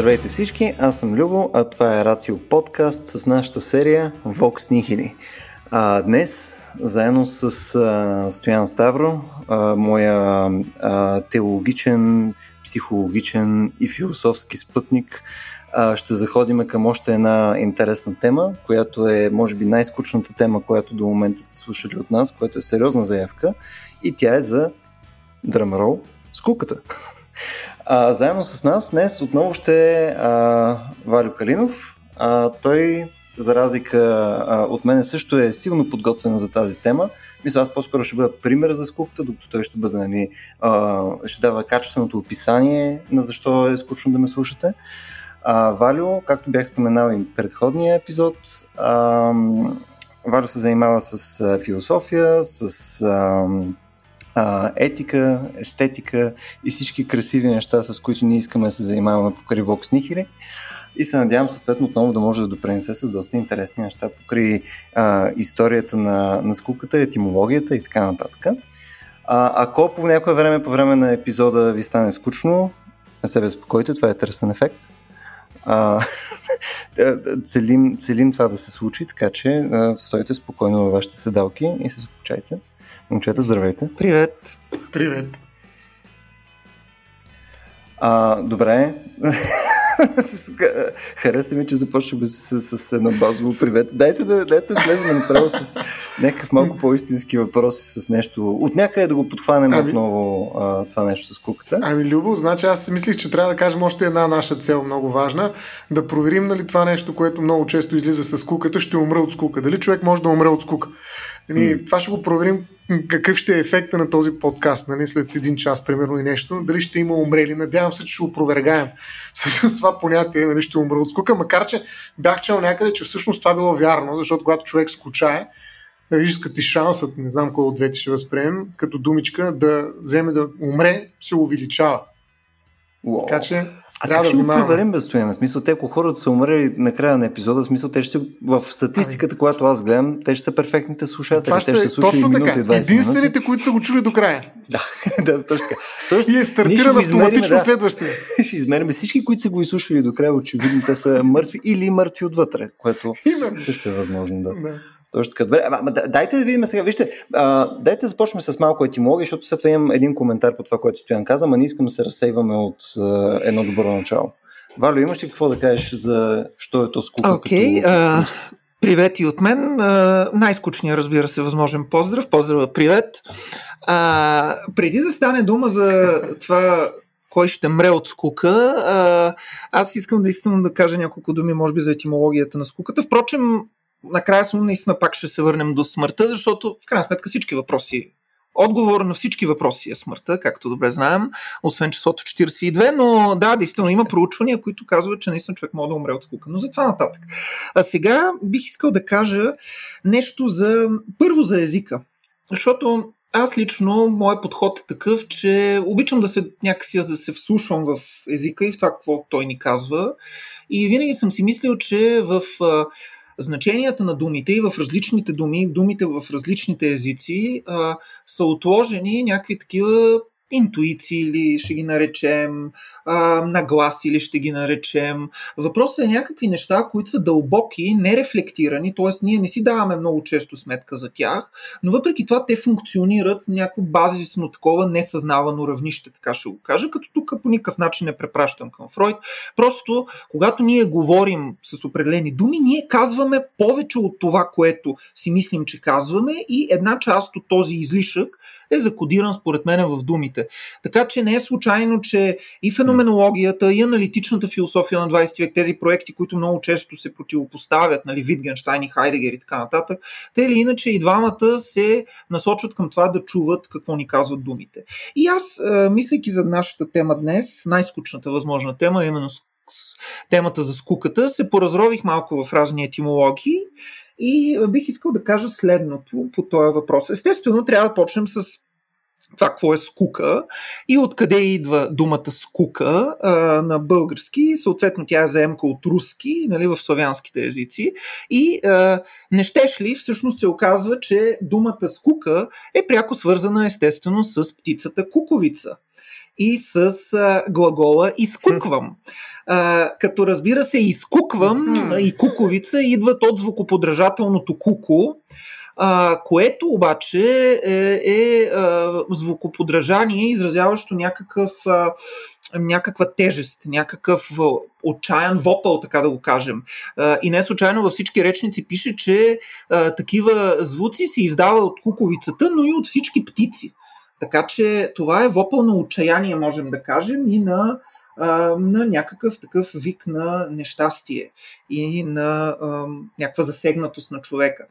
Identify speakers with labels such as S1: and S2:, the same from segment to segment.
S1: Здравейте всички, аз съм Любо, а това е Рацио подкаст с нашата серия Vox Nihili. А, днес, заедно с а, Стоян Ставро, а, моя а, теологичен, психологичен и философски спътник, а, ще заходим към още една интересна тема, която е, може би, най-скучната тема, която до момента сте слушали от нас, която е сериозна заявка и тя е за драмарол скуката. А, заедно с нас днес отново ще е Валю Калинов. А, той, за разлика а, от мен, също е силно подготвен за тази тема. Мисля, аз по-скоро ще бъда пример за скуката, докато той ще бъде, нали, а, ще дава качественото описание на защо е скучно да ме слушате. А, Валю, както бях споменал и предходния епизод, а, Валю се занимава с а, философия, с а, а, етика, естетика и всички красиви неща, с които ние искаме да се занимаваме покрай Vox Nihili. И се надявам съответно отново да може да допренесе с доста интересни неща покрай а, историята на, на скуката, етимологията и така нататък. А, ако по някое време, по време на епизода ви стане скучно, не се безпокойте, това е търсен ефект. А, целим, целим това да се случи, така че а, стойте спокойно във вашите седалки и се случайте. Момчета, здравейте.
S2: Привет.
S3: Привет.
S1: А, добре. Хареса ми, че започваме с, с, с едно базово привет. Дайте да, дайте да влезем направо с някакъв малко по-истински въпроси с нещо. От някъде да го подхванем ами... отново а, това нещо с куката.
S3: Ами, Любо, значи аз си мислих, че трябва да кажем още една наша цел, много важна. Да проверим нали това нещо, което много често излиза с куката, ще умре от скука. Дали човек може да умре от скука? Нали. Това ще го проверим какъв ще е ефекта на този подкаст, нали, след един час, примерно, и нещо. Дали ще има умрели. Надявам се, че ще опровергаем. Всъщност това понятие нали, ще умре от скука, макар че бях чел някъде, че всъщност това било вярно, защото когато човек скучае, рискът и шансът, не знам кой от двете ще възприемем, като думичка, да вземе да умре, се увеличава.
S1: Wow. Така че а Трябва как да го проверим без стояна? Смисъл, те ако хората са умрели на края на епизода, смисъл, те ще в статистиката, ами... която аз гледам, те ще са перфектните слушатели. Това ще те ще са
S3: точно така. Единствените, минути. които са го чули до края.
S1: да, да, точно така.
S3: Тоест, и е стартиран автоматично да, следващия.
S1: ще измерим всички, които са го изслушали до края, очевидно те са мъртви или мъртви отвътре, което Именно. също е възможно. Да. да. Точно така. Добре, ама, дайте да видим сега. Вижте, а, дайте да започнем с малко етимология, защото след това имам един коментар по това, което Стоян каза, ама не искам да се разсейваме от а, едно добро начало. Валю, имаш ли какво да кажеш за що е то скука?
S2: Okay, като... uh, привет и от мен. Uh, най-скучният, разбира се, възможен поздрав. Поздрава, привет. Uh, преди да стане дума за това кой ще мре от скука. А, аз искам наистина да кажа няколко думи, може би, за етимологията на скуката. Впрочем, накрая съм наистина пак ще се върнем до смъртта, защото в крайна сметка всички въпроси Отговор на всички въпроси е смъртта, както добре знаем, освен числото 42, но да, действително има проучвания, които казват, че наистина човек може да умре от скука. Но за това нататък. А сега бих искал да кажа нещо за първо за езика. Защото аз лично, моят подход е такъв, че обичам да се някакси да се вслушвам в езика и в това, какво той ни казва. И винаги съм си мислил, че в значенията на думите и в различните думи, думите в различните езици а, са отложени някакви такива интуиции или ще ги наречем, нагласи или ще ги наречем. Въпросът е някакви неща, които са дълбоки, нерефлектирани, т.е. ние не си даваме много често сметка за тях, но въпреки това те функционират някакво базисно такова несъзнавано равнище, така ще го кажа, като тук по никакъв начин не препращам към Фройд. Просто, когато ние говорим с определени думи, ние казваме повече от това, което си мислим, че казваме и една част от този излишък е закодиран според мен в думите. Така че не е случайно, че и феноменологията, и аналитичната философия на 20 век, тези проекти, които много често се противопоставят, нали, Витгенштайн и Хайдегер и така нататък, те или иначе и двамата се насочват към това да чуват какво ни казват думите. И аз, мислейки за нашата тема днес, най-скучната възможна тема, именно темата за скуката, се поразрових малко в разни етимологии и бих искал да кажа следното по този въпрос. Естествено, трябва да почнем с това какво е скука и откъде идва думата скука а, на български. Съответно, тя е заемка от руски, нали, в славянските езици. И а, не щеш ли, всъщност се оказва, че думата скука е пряко свързана естествено с птицата куковица. и с а, глагола изкуквам. А, като разбира се, изкуквам и куковица идват от звукоподражателното куко, а, което обаче е, е а, звукоподражание, изразяващо някакъв, а, някаква тежест, някакъв отчаян вопъл, така да го кажем. А, и не случайно във всички речници пише, че а, такива звуци се издава от куковицата, но и от всички птици. Така че това е вопъл на отчаяние, можем да кажем, и на на някакъв такъв вик на нещастие и на а, някаква засегнатост на човека.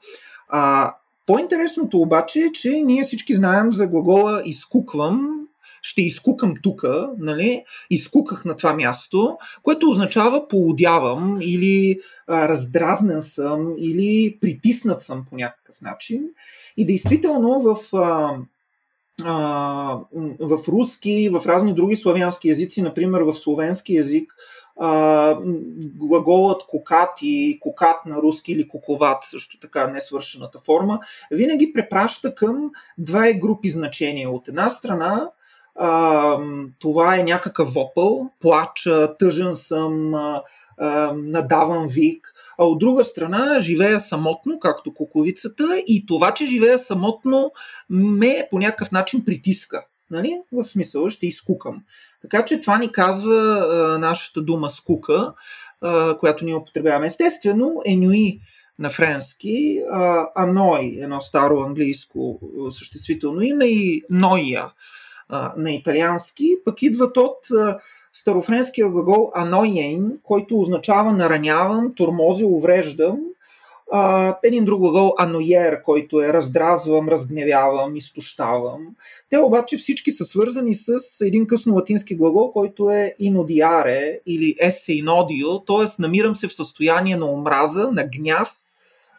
S2: А, по-интересното обаче е, че ние всички знаем за глагола изкуквам, ще изкукам тук, нали? изкуках на това място, което означава полудявам или а, раздразнен съм или притиснат съм по някакъв начин. И действително в, а, а, в руски, в разни други славянски езици, например в словенски език, а, глаголът кокати, кокат на руски или куковат, също така несвършената форма, винаги препраща към две групи значения. От една страна а, това е някакъв вопъл, плача, тъжен съм, а, а, надавам вик, а от друга страна живея самотно, както куковицата, и това, че живея самотно, ме по някакъв начин притиска. Нали? В смисъл ще изкукам. Така че това ни казва а, нашата дума скука, а, която ние употребяваме. Естествено, енюи на френски, а, аной, едно старо английско съществително име и ноия а, на италиански, пък идват от а, старофренския глагол аноиен, който означава наранявам, тормози, увреждам а, един друг глагол аноер, който е раздразвам, разгневявам, изтощавам. Те обаче всички са свързани с един късно латински глагол, който е инодиаре или inodio, т.е. намирам се в състояние на омраза, на гняв,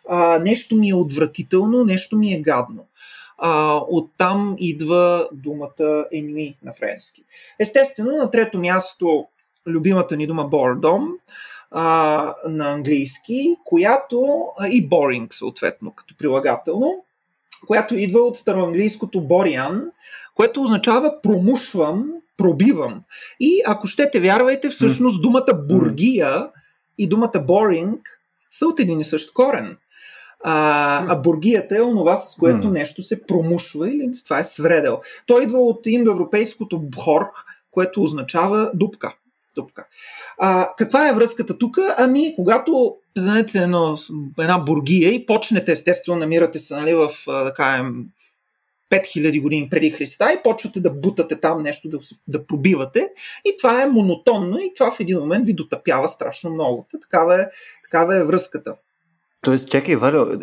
S2: а, нещо ми е отвратително, нещо ми е гадно. А, оттам идва думата енуи на френски. Естествено, на трето място любимата ни дума бордом, а, на английски, която и boring съответно като прилагателно, която идва от староанглийското бориан, което означава промушвам, пробивам. И ако щете, вярвайте, всъщност думата бургия и думата boring са от един и същ корен. А, а бургията е онова, с което нещо се промушва или това е свредел. Той идва от индоевропейското бхорг, което означава дупка стъпка. А, каква е връзката тук? Ами, когато знаете едно, една бургия и почнете, естествено, намирате се нали, в, да кажем, 5000 години преди Христа и почвате да бутате там нещо, да, да пробивате. И това е монотонно и това в един момент ви дотъпява страшно много. Такава е, такава е връзката.
S1: Тоест, чакай, Валя,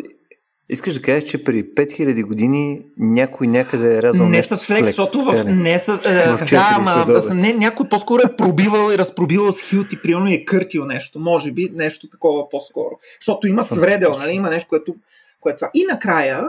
S1: Искаш да кажеш, че при 5000 години някой някъде е рязал
S2: Не с флекс, защото в... Не с, е, в да, ама, не, някой по-скоро е пробивал и разпробивал с примерно и е къртил нещо. Може би нещо такова по-скоро. Защото има свредел, нали? Има нещо, което, което това. И накрая,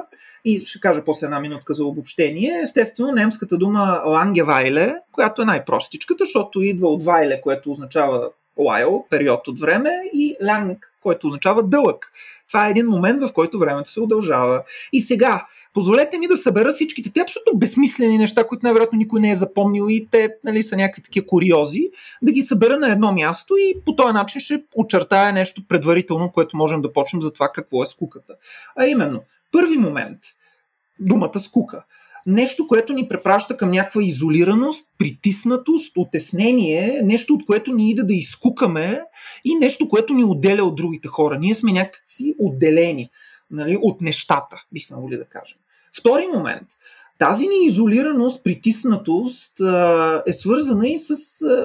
S2: и ще кажа после една минутка за обобщение, естествено немската дума лангевайле, която е най-простичката, защото идва от вайле, което означава while, период от време, и ланг, който означава дълъг. Това е един момент, в който времето се удължава. И сега, позволете ми да събера всичките те абсолютно безсмислени неща, които най-вероятно никой не е запомнил и те нали, са някакви такива куриози, да ги събера на едно място и по този начин ще очертая нещо предварително, което можем да почнем за това какво е скуката. А именно, първи момент, думата скука нещо, което ни препраща към някаква изолираност, притиснатост, отеснение, нещо, от което ни иде да изкукаме и нещо, което ни отделя от другите хора. Ние сме някакси отделени нали, от нещата, бихме могли да кажем. Втори момент. Тази ни изолираност, притиснатост е свързана и с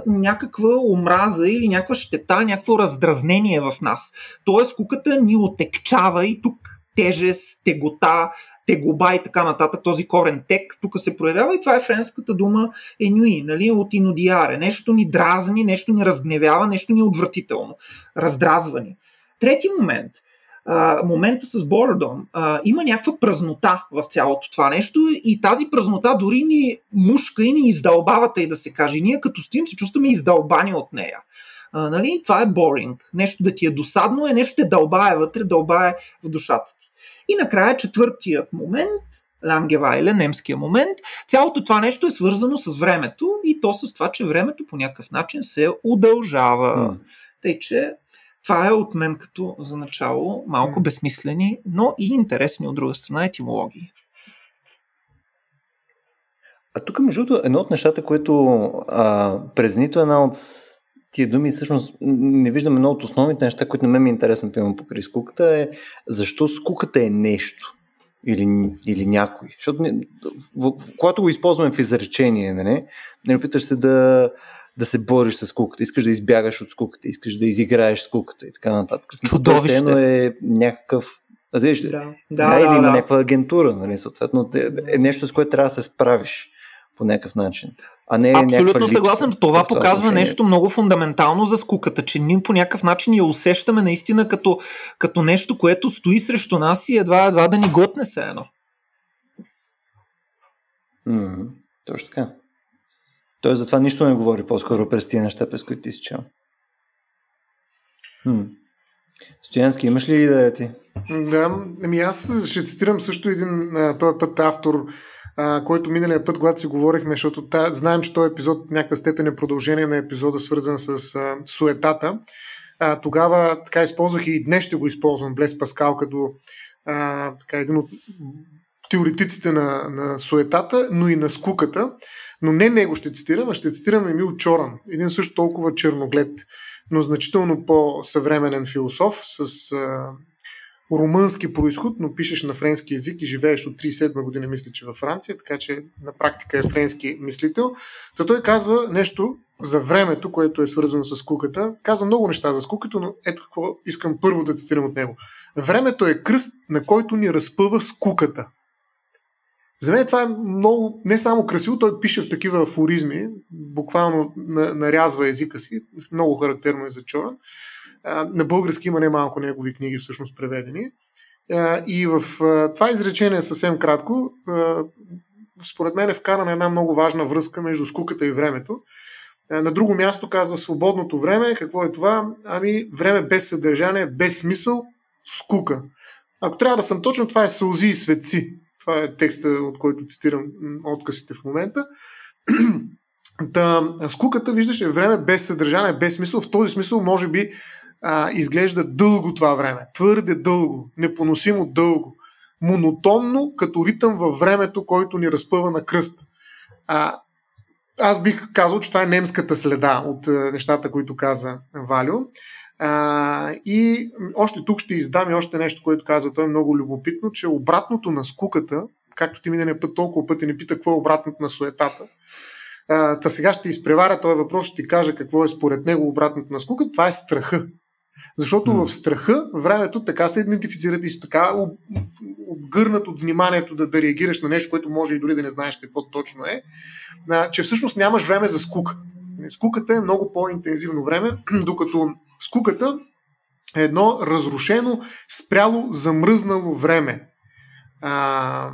S2: някаква омраза или някаква щета, някакво раздразнение в нас. Тоест, куката ни отекчава и тук тежест, тегота, тегоба и така нататък, този корен тек тук се проявява и това е френската дума енюи, нали, от инодиаре. Нещо ни дразни, нещо ни разгневява, нещо ни е отвратително. Раздразвани. Трети момент – момента с Бордом, има някаква празнота в цялото това нещо и тази празнота дори ни мушка и ни издълбава, и да се каже. Ние като стоим се чувстваме издълбани от нея. Uh, нали? Това е боринг. Нещо да ти е досадно е, нещо те дълбае вътре, дълбае в душата ти. И накрая четвъртият момент, Лангевайле, немския момент. Цялото това нещо е свързано с времето и то с това, че времето по някакъв начин се удължава. Mm. Тъй, че това е от мен като за начало малко безсмислени, но и интересни от друга страна етимологии.
S1: А тук, между другото, едно от нещата, което а, през нито една от тия думи, всъщност не виждам едно от основните неща, които на мен ми е интересно, пивам покрай скуката, е защо скуката е нещо или, или някой. Защото не, в, в, когато го използваме в изречение, не, не, не опитваш се да, да се бориш с скуката, искаш да избягаш от скуката, искаш да изиграеш скуката и така нататък. Чудовище. Едно е някакъв да, да, да, да, или да, има да. някаква агентура, нали, съответно, е нещо, с което трябва да се справиш по някакъв начин. А не
S2: Абсолютно съгласен. Това показва отношение. нещо много фундаментално за скуката, че ние по някакъв начин я усещаме наистина като, като нещо, което стои срещу нас и едва, едва да ни готне се едно.
S1: Mm, точно така. Той затова нищо не говори по-скоро през тия неща, през които ти си чел. Хм. Стоянски, имаш ли идея ти?
S3: Да, ами аз ще цитирам също един този път автор, а, който миналия път, когато си говорихме, защото та, знаем, че този епизод в някаква степен е продължение на епизода, свързан с а, суетата. А, тогава така използвах и днес ще го използвам Блес Паскал като а, така, един от теоретиците на, на суетата, но и на скуката. Но не него ще цитирам, а ще цитирам Емил Чоран, един също толкова черноглед, но значително по-съвременен философ с а, румънски происход, но пишеш на френски язик и живееш от 37 години, мисля, че във Франция, така че на практика е френски мислител. То той казва нещо за времето, което е свързано с скуката. Казва много неща за скуката, но ето какво искам първо да цитирам от него. Времето е кръст, на който ни разпъва скуката. За мен това е много, не само красиво, той пише в такива афоризми, буквално нарязва езика си, много характерно е за Чора. На български има немалко негови книги всъщност преведени. И в това изречение съвсем кратко, според мен е вкарана една много важна връзка между скуката и времето. На друго място казва свободното време. Какво е това? Ами време без съдържание, без смисъл, скука. Ако трябва да съм точен, това е сълзи и светци. Това е текста, от който цитирам откъсите в момента. Та, скуката, виждаш, е време без съдържание, без смисъл. В този смисъл, може би, а, изглежда дълго това време. Твърде дълго, непоносимо дълго. Монотонно, като ритъм във времето, който ни разпъва на кръст. А, аз бих казал, че това е немската следа от а, нещата, които каза Валю. А, и още тук ще издам и още нещо, което казва той е много любопитно, че обратното на скуката, както ти миналия път толкова пъти не пита какво е обратното на суетата, а, та сега ще изпреваря този въпрос, ще ти кажа какво е според него обратното на скуката, това е страха. Защото mm. в страха времето така се идентифицират и така обгърнат от вниманието да, да реагираш на нещо, което може и дори да не знаеш какво точно е, а, че всъщност нямаш време за скука. Скуката е много по-интензивно време, докато скуката е едно разрушено, спряло, замръзнало време. А,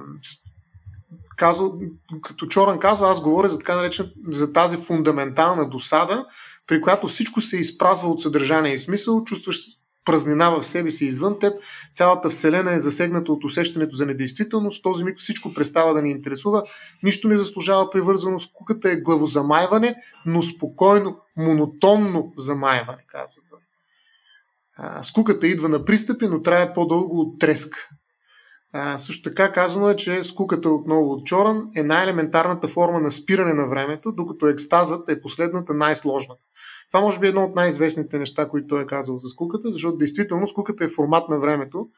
S3: казал, като Чоран казва, аз говоря за така наречен, за тази фундаментална досада, при която всичко се изпразва от съдържание и смисъл, чувстваш празнина в себе си извън теб, цялата вселена е засегната от усещането за недействителност, в този миг всичко престава да ни интересува, нищо не заслужава привързаност, куката е главозамайване, но спокойно, монотонно замайване, казва. Скуката идва на пристъпи, но трае по-дълго от треск. А, също така казано е, че скуката отново от Чоран е най-елементарната форма на спиране на времето, докато екстазът е последната най-сложната. Това може би е едно от най-известните неща, които той е казал за скуката, защото действително скуката е формат на времето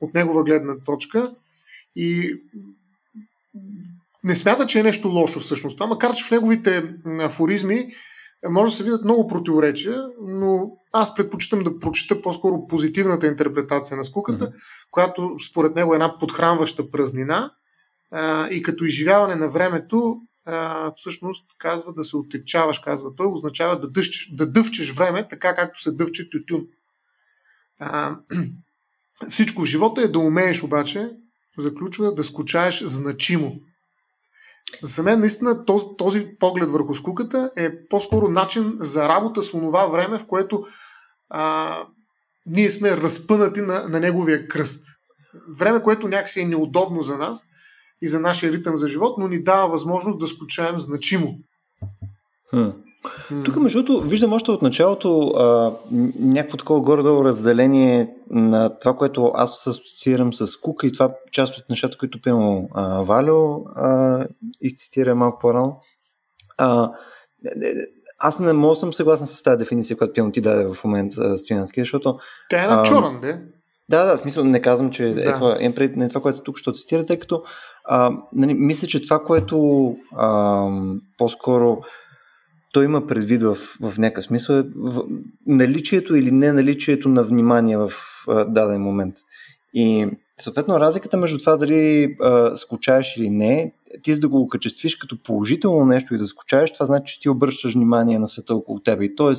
S3: от негова гледна точка и не смята, че е нещо лошо всъщност това, макар че в неговите афоризми може да се видят много противоречия, но аз предпочитам да прочита по-скоро позитивната интерпретация на скуката, mm-hmm. която според него е една подхранваща празнина а, и като изживяване на времето а, всъщност казва да се оттечаваш, казва той, означава да, дъвчеш, да дъвчеш време, така както се дъвче тютюн. А, всичко в живота е да умееш обаче, заключва, да скучаеш значимо. За мен наистина този, този поглед върху скуката е по-скоро начин за работа с онова време, в което а, ние сме разпънати на, на неговия кръст. Време, което някакси е неудобно за нас, и за нашия ритъм за живот, но ни дава възможност да скучаем значимо.
S1: Хм. Тук, между другото, виждам още от началото а, някакво такова горе-долу разделение на това, което аз асоциирам с Кука и това част от нещата, които пиемо Валю а, изцитира малко по-рано. А, аз не мога съм съгласен с тази дефиниция, която Пиано ти даде в момента Стоянски, защото...
S3: Тя е на чоран, бе.
S1: Да, да, смисъл не казвам, че да. е това, е пред, не това, което тук ще цитира, тъй като а, нали, мисля, че това, което а, по-скоро той има предвид в, в някакъв смисъл е в, наличието или не наличието на внимание в а, даден момент. И съответно разликата между това дали а, скучаеш или не, ти за да го окачествиш като положително нещо и да скучаеш, това значи, че ти обръщаш внимание на света около тебе. И т.е.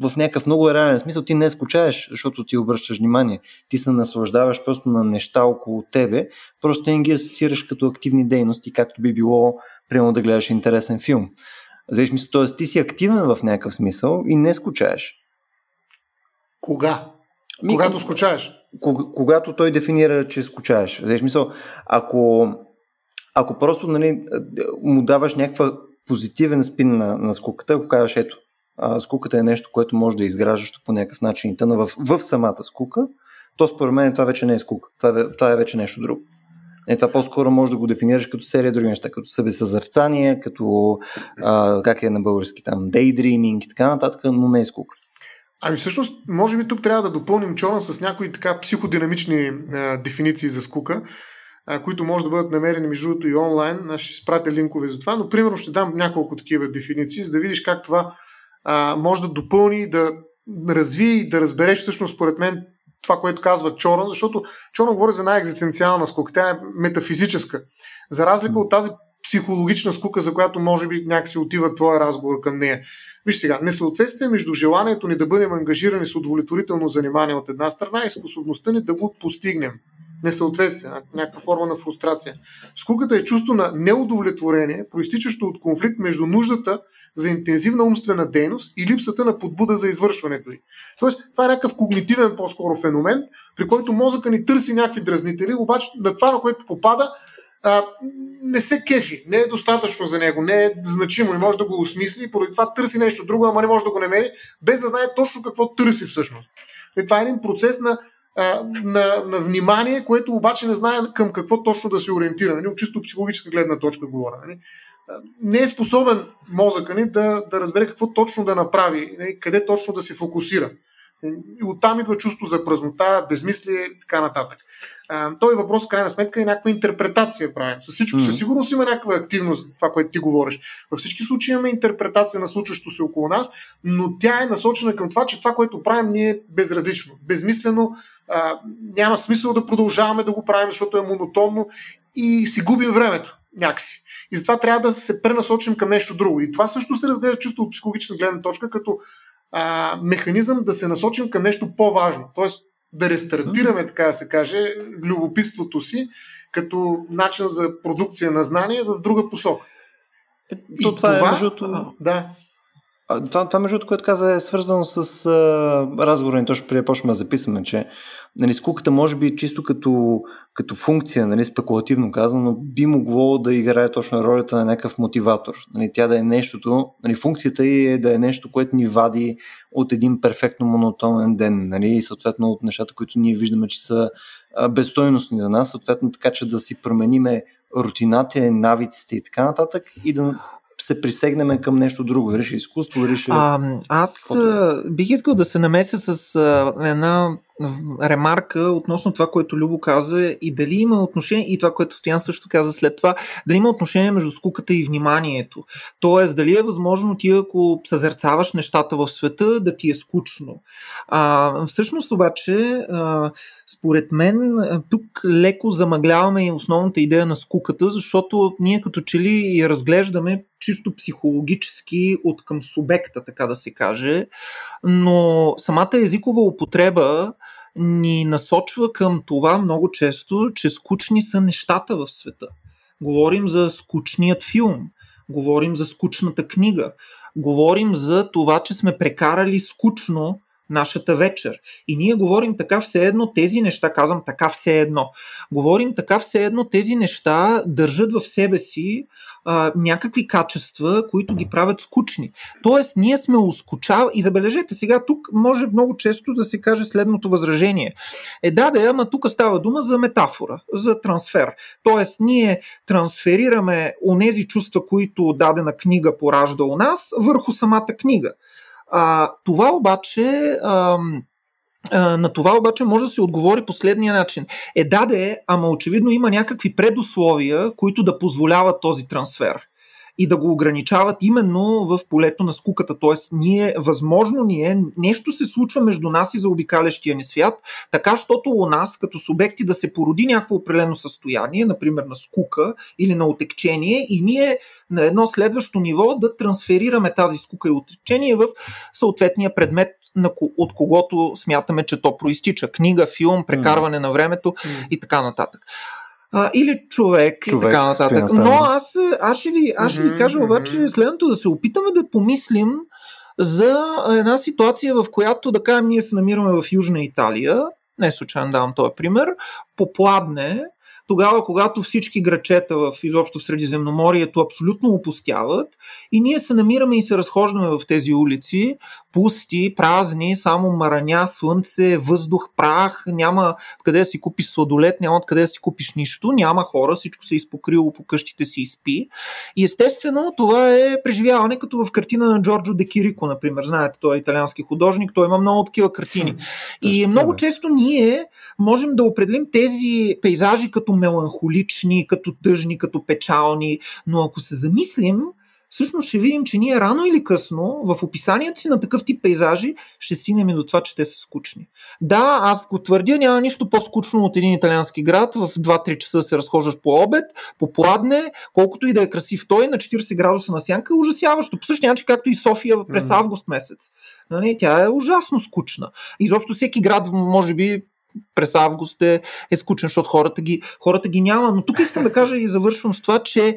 S1: в някакъв много реален смисъл ти не скучаеш, защото ти обръщаш внимание. Ти се наслаждаваш просто на неща около тебе, просто не ги асоциираш като активни дейности, както би било, примерно да гледаш интересен филм. Знаеш, мисъл, т.е. ти си активен в някакъв смисъл и не скучаеш.
S3: Кога? Ми, Когато скучаеш?
S1: Когато той дефинира, че скучаеш. Знаеш, мисъл, ако, ако просто нали, му даваш някаква позитивен спин на, на скуката, ако кажеш, ето, а, скуката е нещо, което може да изграждаш по някакъв начин и тъна в, в самата скука, то според мен това вече не е скука. Това, е, това е вече нещо друго. Е, това по-скоро може да го дефинираш като серия други неща, като събесъзърцание, като а, как е на български там, daydreaming и така нататък, но не е скука.
S3: Ами всъщност, може би тук трябва да допълним Чона с някои така психодинамични а, дефиниции за скука, а, които може да бъдат намерени между другото и онлайн. Аз ще спратя линкове за това, но примерно ще дам няколко такива дефиниции, за да видиш как това а, може да допълни, да развие и да разбереш всъщност, според мен, това, което казва Чоран, защото Чоран говори за най-екзистенциална скука. Тя е метафизическа. За разлика от тази психологична скука, за която може би някакси отива твоя разговор към нея. Виж сега, несъответствие между желанието ни да бъдем ангажирани с удовлетворително занимание от една страна и способността ни да го постигнем. Несъответствие, някаква форма на фрустрация. Скуката е чувство на неудовлетворение, проистичащо от конфликт между нуждата за интензивна умствена дейност и липсата на подбуда за извършването й. Тоест, това е някакъв когнитивен по-скоро феномен, при който мозъка ни търси някакви дразнители, обаче на това, на което попада, а, не се кефи, не е достатъчно за него, не е значимо, не може да го осмисли и поради това търси нещо друго, ама не може да го намери, без да знае точно какво търси всъщност. И това е един процес на, на, на внимание, което обаче не знае към какво точно да се ориентира. Нали? От чисто психологическа гледна точка говоря. Нали? Не е способен мозъка ни да, да разбере какво точно да направи, къде точно да се фокусира. И оттам идва чувство за празнота, безмислие и така нататък. А, той въпрос, в крайна сметка, е някаква интерпретация правим. Със всичко, mm-hmm. със сигурност има някаква активност, това, което ти говориш. Във всички случаи имаме интерпретация на случващото се около нас, но тя е насочена към това, че това, което правим, ни е безразлично, безмислено, а, няма смисъл да продължаваме да го правим, защото е монотонно и си губим времето някакси. И затова трябва да се пренасочим към нещо друго. И това също се разглежда чисто от психологична гледна точка, като а, механизъм да се насочим към нещо по-важно. Тоест да рестартираме, така да се каже, любопитството си като начин за продукция на знание в друга посока.
S1: Е, то това, това е между...
S3: Да.
S1: Това, това между което каза е свързано с а, разговора ни, точно преди почваме да записваме, че нали, скуката може би чисто като, като функция, нали, спекулативно казано, би могло да играе точно ролята на някакъв мотиватор. Нали, тя да е нещото, нали, функцията й е да е нещо, което ни вади от един перфектно монотонен ден, нали, и съответно от нещата, които ние виждаме, че са безстойностни за нас, съответно така, че да си промениме рутината, навиците и така нататък и да се присегнем към нещо друго, дали ще изкуство, ще...
S2: А, аз а, бих искал да се намеся с а, една ремарка относно това, което Любо каза и дали има отношение, и това, което Стоян също каза след това, дали има отношение между скуката и вниманието. Тоест, дали е възможно ти, ако съзерцаваш нещата в света, да ти е скучно. А, всъщност обаче, а, според мен, тук леко замъгляваме и основната идея на скуката, защото ние като че ли я разглеждаме чисто психологически от към субекта, така да се каже, но самата езикова употреба ни насочва към това много често, че скучни са нещата в света. Говорим за скучният филм, говорим за скучната книга, говорим за това, че сме прекарали скучно нашата вечер. И ние говорим така все едно тези неща, казвам така все едно, говорим така все едно тези неща държат в себе си а, някакви качества, които ги правят скучни. Тоест, ние сме ускучавали. И забележете, сега тук може много често да се каже следното възражение. Е, да, да, ама тук става дума за метафора, за трансфер. Тоест, ние трансферираме онези чувства, които дадена книга поражда у нас, върху самата книга. А, това обаче. Ам, на това обаче може да се отговори последния начин. Е, да, е, ама очевидно има някакви предусловия, които да позволяват този трансфер и да го ограничават именно в полето на скуката. Тоест, ние, възможно ни е, нещо се случва между нас и за обикалящия ни свят, така, щото у нас, като субекти, да се породи някакво определено състояние, например на скука или на отекчение, и ние на едно следващо ниво да трансферираме тази скука и отекчение в съответния предмет, от когото смятаме, че то проистича. Книга, филм, прекарване mm. на времето mm. и така нататък а, или човек, човек и така нататък. Но аз, аз ще ви, аз ще ви кажа обаче следното, да се опитаме да помислим за една ситуация, в която, да кажем, ние се намираме в Южна Италия, не случайно давам този пример, попладне, тогава, когато всички грачета в изобщо в Средиземноморието абсолютно опустяват и ние се намираме и се разхождаме в тези улици, пусти, празни, само мараня, слънце, въздух, прах, няма къде да си купиш сладолет, няма къде да си купиш нищо, няма хора, всичко се е изпокрило по къщите си и спи. И естествено това е преживяване като в картина на Джорджо Де Кирико, например. Знаете, той е италиански художник, той има много такива картини. И много често ние можем да определим тези пейзажи като меланхолични, като тъжни, като печални, но ако се замислим, всъщност ще видим, че ние рано или късно в описанието си на такъв тип пейзажи ще стигнем и до това, че те са скучни. Да, аз го твърдя, няма нищо по-скучно от един италиански град. В 2-3 часа се разхождаш по обед, по пладне, колкото и да е красив той, на 40 градуса на сянка е ужасяващо. По същия начин, както и София през август месец. Нали, тя е ужасно скучна. Изобщо всеки град, може би, през август е, е скучен, защото хората ги, хората ги няма. Но тук искам да кажа и завършвам с това, че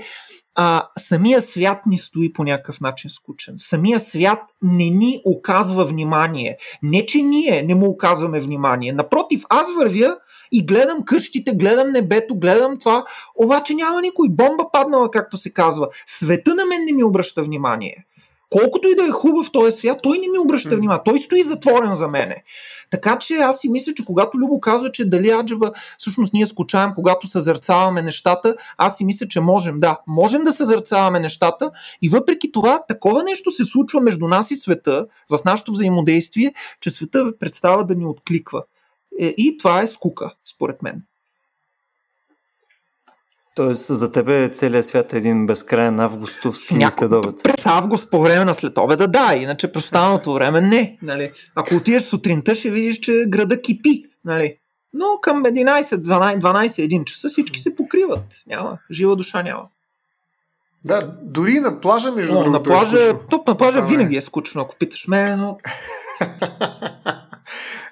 S2: а, самия свят ни стои по някакъв начин скучен. Самия свят не ни оказва внимание. Не, че ние не му оказваме внимание. Напротив, аз вървя и гледам къщите, гледам небето, гледам това, обаче няма никой. Бомба паднала, както се казва. Света на мен не ми обръща внимание. Колкото и да е хубав този свят, той не ми обръща внимание. Той стои затворен за мене. Така че аз си мисля, че когато Любо казва, че дали Аджаба всъщност ние скучаем, когато съзерцаваме нещата, аз си мисля, че можем. Да, можем да съзерцаваме нещата и въпреки това такова нещо се случва между нас и света, в нашето взаимодействие, че света представа да ни откликва. Е, и това е скука, според мен.
S1: Тоест за тебе целият свят е един безкрайен августовски Няко... следобед.
S2: През август по време на следобеда да, иначе през останалото време не. Нали. Ако отидеш сутринта ще видиш, че града кипи. Нали. Но към 11, 12, 12, 1 часа всички се покриват. Няма. Жива душа няма.
S3: Да, дори на плажа, между
S2: другото. На плажа, е тук на плажа а, винаги е скучно, ако питаш мен, но.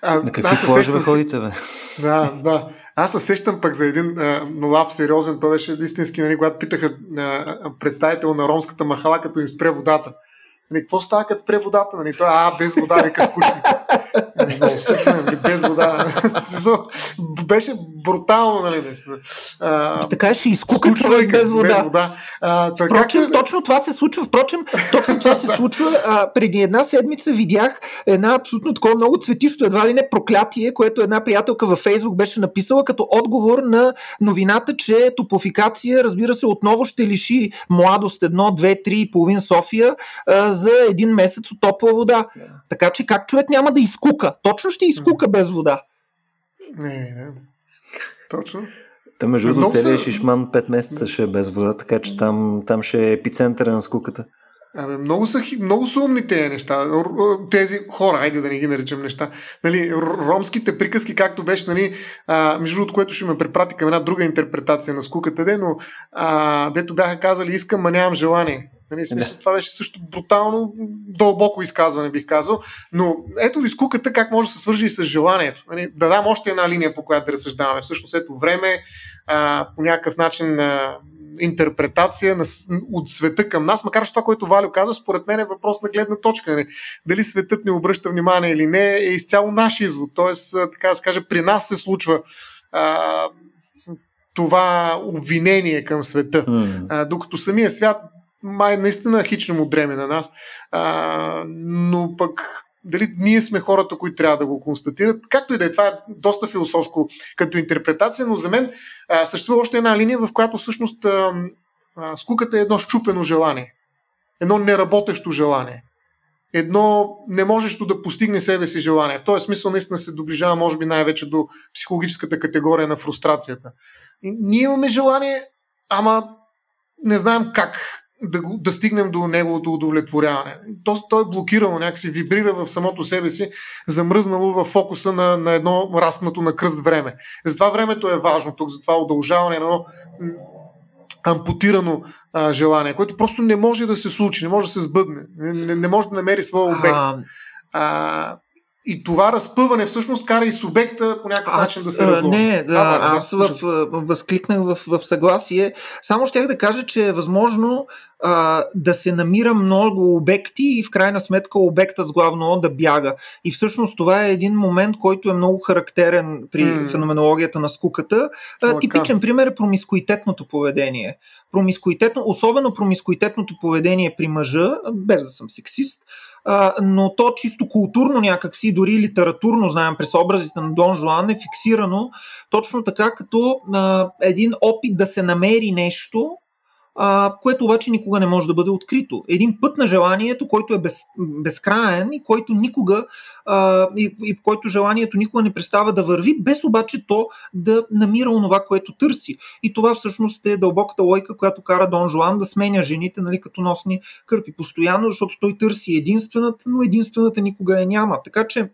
S1: а, на какви плажове ходите, бе?
S3: Да, да. Аз се сещам пък за един а, млав сериозен, той беше истински, нали, когато питаха а, представител на ромската махала, като им спре водата. Нали, какво става като спре водата? Нали, той, а, без вода, вика скучно. Много скучно, без вода. беше брутално, нали, наистина.
S2: Така ще изкука човек без вода. Без вода. А, така, впрочем, как... точно това се случва, впрочем, точно това се случва. А, преди една седмица видях една абсолютно такова много цветисто, едва ли не проклятие, което една приятелка във Фейсбук беше написала като отговор на новината, че топофикация, разбира се, отново ще лиши младост едно, две, три и половин София а, за един месец от топла вода. Така че как човек няма да изкука? Точно ще изкука без вода.
S3: Не, не. Точно.
S1: Та между другото целият са... Шишман 5 месеца ще е без вода, така че там, там ще е епицентъра на скуката.
S3: Абе, много са, много са умни тези неща. Тези хора, айде да не ги наричам неща. Нали, ромските приказки, както беше, нали, а, между другото, което ще ме препрати към една друга интерпретация на скуката, де, но а, дето бяха казали, искам, а нямам желание. Нали, смисъл, това беше също брутално, дълбоко изказване, бих казал. Но ето ви скуката как може да се свържи и с желанието. Нали, да дам още една линия, по която да разсъждаваме. Всъщност ето време, а, по някакъв начин а, интерпретация на, от света към нас, макар че това, което Валю каза, според мен е въпрос на гледна точка. Не? Дали светът не обръща внимание или не, е изцяло наш извод. Тоест, така да се каже, при нас се случва а, това обвинение към света. Mm. А, докато самия свят май наистина хично му дреме на нас, а, но пък дали ние сме хората, които трябва да го констатират. Както и да е, това е доста философско като интерпретация, но за мен а, съществува още една линия, в която всъщност а, а, скуката е едно щупено желание. Едно неработещо желание. Едно не можещо да постигне себе си желание. В този смисъл наистина се доближава, може би, най-вече до психологическата категория на фрустрацията. Ние имаме желание, ама не знаем как да, да стигнем до неговото удовлетворяване. То, то е блокирано, някакси вибрира в самото себе си, замръзнало в фокуса на, на едно разпнато на кръст време. Затова времето е важно тук, затова удължаване на едно ампутирано а, желание, което просто не може да се случи, не може да се сбъдне, не, не може да намери своя обект. А, и това разпъване всъщност кара и субекта по някакъв аз, начин да се разлови.
S2: Не, да, а, аз да, в, възкликнах в, в съгласие. Само щях да кажа, че е възможно а, да се намира много обекти и в крайна сметка обектът с главно да бяга. И всъщност това е един момент, който е много характерен при mm. феноменологията на скуката. А, типичен пример е промискуитетното поведение. Промискуитетно, особено промискуитетното поведение при мъжа, без да съм сексист, но то чисто културно някакси, дори литературно, знаем през образите на Дон Жуан, е фиксирано точно така, като един опит да се намери нещо, а, което обаче никога не може да бъде открито. Един път на желанието, който е без, безкраен и който никога а, и, и който желанието никога не представа да върви, без обаче то да намира онова, което търси. И това всъщност е дълбоката лойка, която кара Дон Жуан да сменя жените, нали, като носни кърпи постоянно, защото той търси единствената, но единствената никога я няма. Така че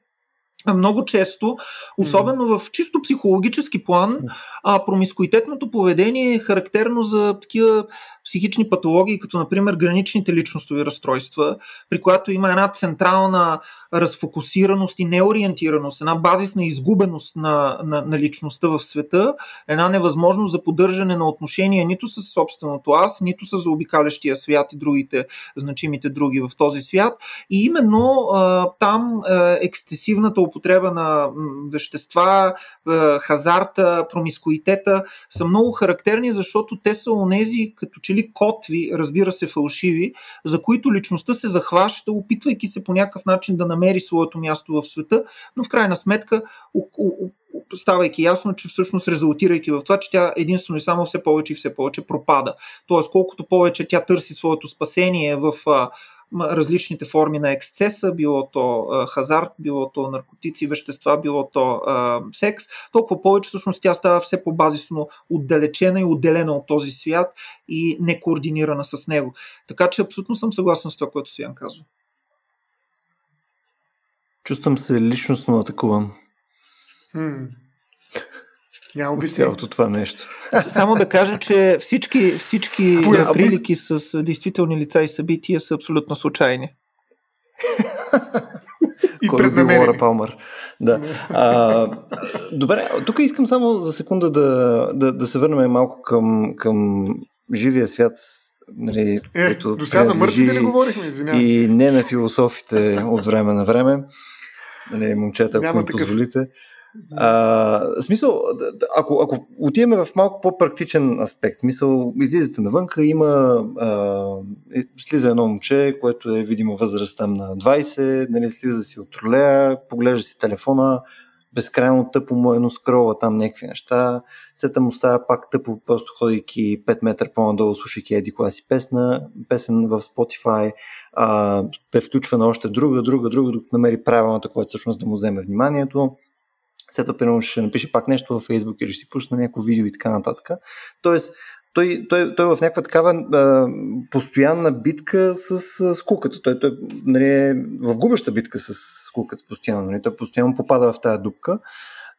S2: много често, особено в чисто психологически план, а, промискуитетното поведение е характерно за такива психични патологии, като например граничните личностови разстройства, при която има една централна разфокусираност и неориентираност, една базисна изгубеност на, на, на личността в света, една невъзможност за поддържане на отношения нито с собственото аз, нито с заобикалящия свят и другите значимите други в този свят. И именно а, там а, ексцесивната употреба на вещества, а, хазарта, промискуитета са много характерни, защото те са онези като че ли котви, разбира се фалшиви, за които личността се захваща, опитвайки се по някакъв начин да намери своето място в света, но в крайна сметка ставайки ясно, че всъщност резултирайки в това, че тя единствено и само все повече и все повече пропада. Тоест, колкото повече тя търси своето спасение в различните форми на ексцеса, било то хазарт, било то наркотици, вещества, било то а, секс, толкова повече всъщност тя става все по-базисно отдалечена и отделена от този свят и некоординирана с него. Така че абсолютно съм съгласен с това, което Стоян казва.
S1: Чувствам се личностно атакуван.
S3: Hmm. Няма
S1: цялото това нещо.
S2: Само да кажа, че всички, всички прилики с действителни лица и събития са абсолютно случайни.
S1: и преднамерени. Лора Палмър. Да. А, добре, тук искам само за секунда да, да, да се върнем малко към, към живия свят, нали,
S3: е, който до сега за мъртвите ли говорихме, извинявай.
S1: И не на философите от време на време. Нали, момчета, ако ми позволите. А, смисъл, ако, ако отиваме в малко по-практичен аспект, смисъл, излизате навънка, има а, е, слиза едно момче, което е видимо възраст там на 20, нали, слиза си от тролея, поглежда си телефона, безкрайно тъпо му е, но скролва там някакви неща, сета му става пак тъпо, просто ходейки 5 метра по-надолу, слушайки еди коя си песна, песен в Spotify, а, бе включва на още друга, друга, друга, докато намери правилната, която всъщност да му вземе вниманието след това ще напише пак нещо във Facebook или ще си пусне някакво видео и така нататък. Тоест, той, той, той е в някаква такава а, постоянна битка с, с куката. Той, той нали, е в губеща битка с куката постоянно. Нали? Той постоянно попада в тази дупка.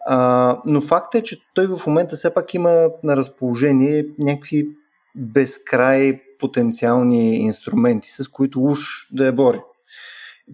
S1: А, но факт е, че той в момента все пак има на разположение някакви безкрай потенциални инструменти, с които уж да я бори.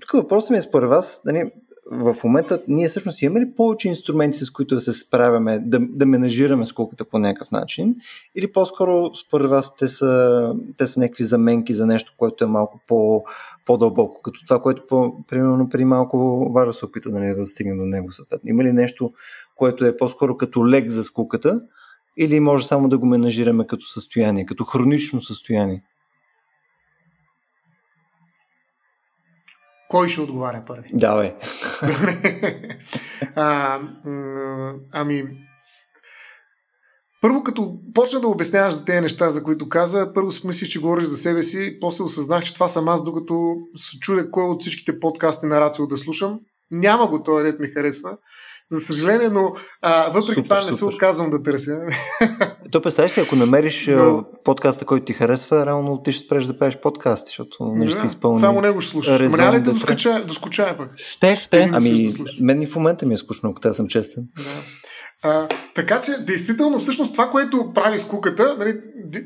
S1: Тук въпросът ми е според вас, нали, в момента ние всъщност имаме ли повече инструменти, с които да се справяме, да, да менажираме скуката по някакъв начин? Или по-скоро според вас те са, те са някакви заменки за нещо, което е малко по, по-дълбоко, като това, което по, примерно при малко Варо се опита нали, да стигне до него съответно. Има ли нещо, което е по-скоро като лек за скуката, или може само да го менажираме като състояние, като хронично състояние?
S3: Кой ще отговаря първи?
S1: Давай.
S3: а, ами, първо, като почна да обясняваш за тези неща, за които каза, първо си мислиш, че говориш за себе си, после осъзнах, че това съм аз, докато се чудя кой от всичките подкасти на Рацио да слушам. Няма го този ред ми харесва. За съжаление, но а, въпреки супер, това не супер. се отказвам да търся.
S1: То представяш си, ако намериш но... подкаста, който ти харесва, реално ти ще спреш да правиш подкасти, защото не ще си изпълни.
S3: Само него ще слушаш. Ма няма ли да доскоча, доскочая пък?
S2: Ще, ще.
S1: Ами, мен и в момента ми е скучно, ако трябва съм честен.
S3: Да. А, така че, действително, всъщност това, което прави скуката, нали,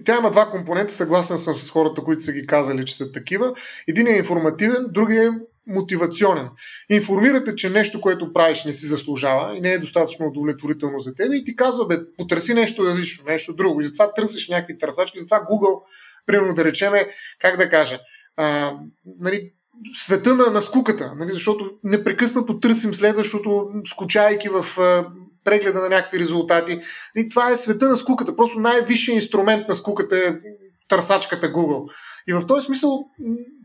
S3: тя има два компонента, съгласен съм с хората, които са ги казали, че са такива. Един е информативен, другия е мотивационен. Информирате, че нещо, което правиш, не си заслужава и не е достатъчно удовлетворително за теб и ти казва, бе, потърси нещо различно, нещо друго. И затова търсиш някакви търсачки, затова Google, примерно да речеме, как да кажа, а, нали, света на, на скуката, нали, защото непрекъснато търсим следващото, скучайки в а, прегледа на някакви резултати. И това е света на скуката. Просто най-висшият инструмент на скуката е търсачката Google. И в този смисъл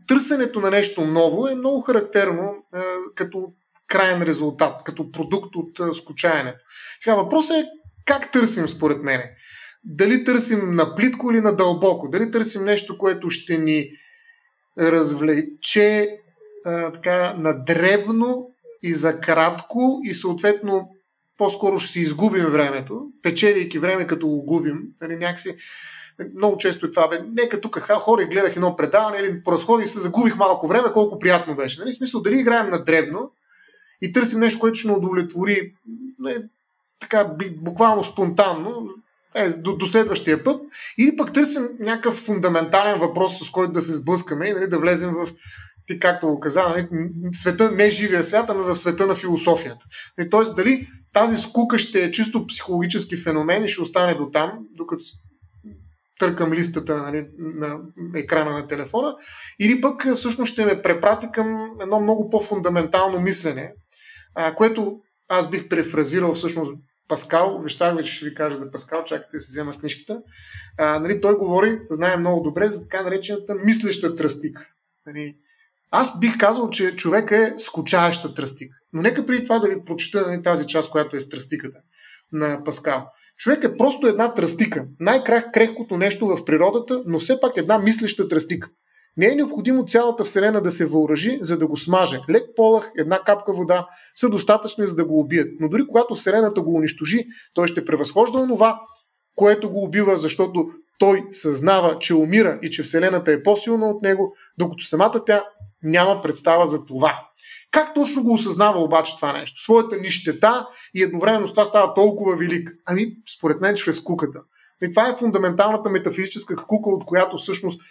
S3: търсенето на нещо ново е много характерно е, като крайен резултат, като продукт от е, скучаенето. Сега въпросът е как търсим според мен. Дали търсим на плитко или на дълбоко? Дали търсим нещо, което ще ни развлече е, така на дребно и за кратко и съответно по-скоро ще си изгубим времето, печеливайки време като го губим. Нали, някакси много често е това, бе, нека тук хора и гледах едно предаване или по разходи се загубих малко време, колко приятно беше. Нали? Смисъл, дали играем на дребно и търсим нещо, което ще ни удовлетвори не, така, буквално спонтанно, е, до, до следващия път, или пък търсим някакъв фундаментален въпрос, с който да се сблъскаме и нали, да влезем в ти както го каза, нали, света, не живия свят, ами в света на философията. Нали, тоест, дали тази скука ще е чисто психологически феномен и ще остане до там, докато търкам листата нали, на екрана на телефона, или пък всъщност ще ме препрати към едно много по-фундаментално мислене, а, което аз бих префразирал всъщност Паскал, обещах че ще ви кажа за Паскал, чакайте да си взема книжката. А, нали, той говори, знае много добре, за така наречената мислеща тръстика. Нали, аз бих казал, че човек е скучаеща тръстика. Но нека преди това да ви прочита нали, тази част, която е тръстиката на Паскал. Човек е просто една тръстика. Най-крехкото нещо в природата, но все пак една мислеща тръстика. Не е необходимо цялата Вселена да се въоръжи, за да го смаже. Лек полах, една капка вода са достатъчни, за да го убият. Но дори когато Вселената го унищожи, той ще превъзхожда онова, което го убива, защото той съзнава, че умира и че Вселената е по-силна от него, докато самата тя няма представа за това. Как точно го осъзнава обаче това нещо? Своята нищета и едновременно с това става толкова велик. Ами, според мен, чрез куката. И това е фундаменталната метафизическа кука, от която всъщност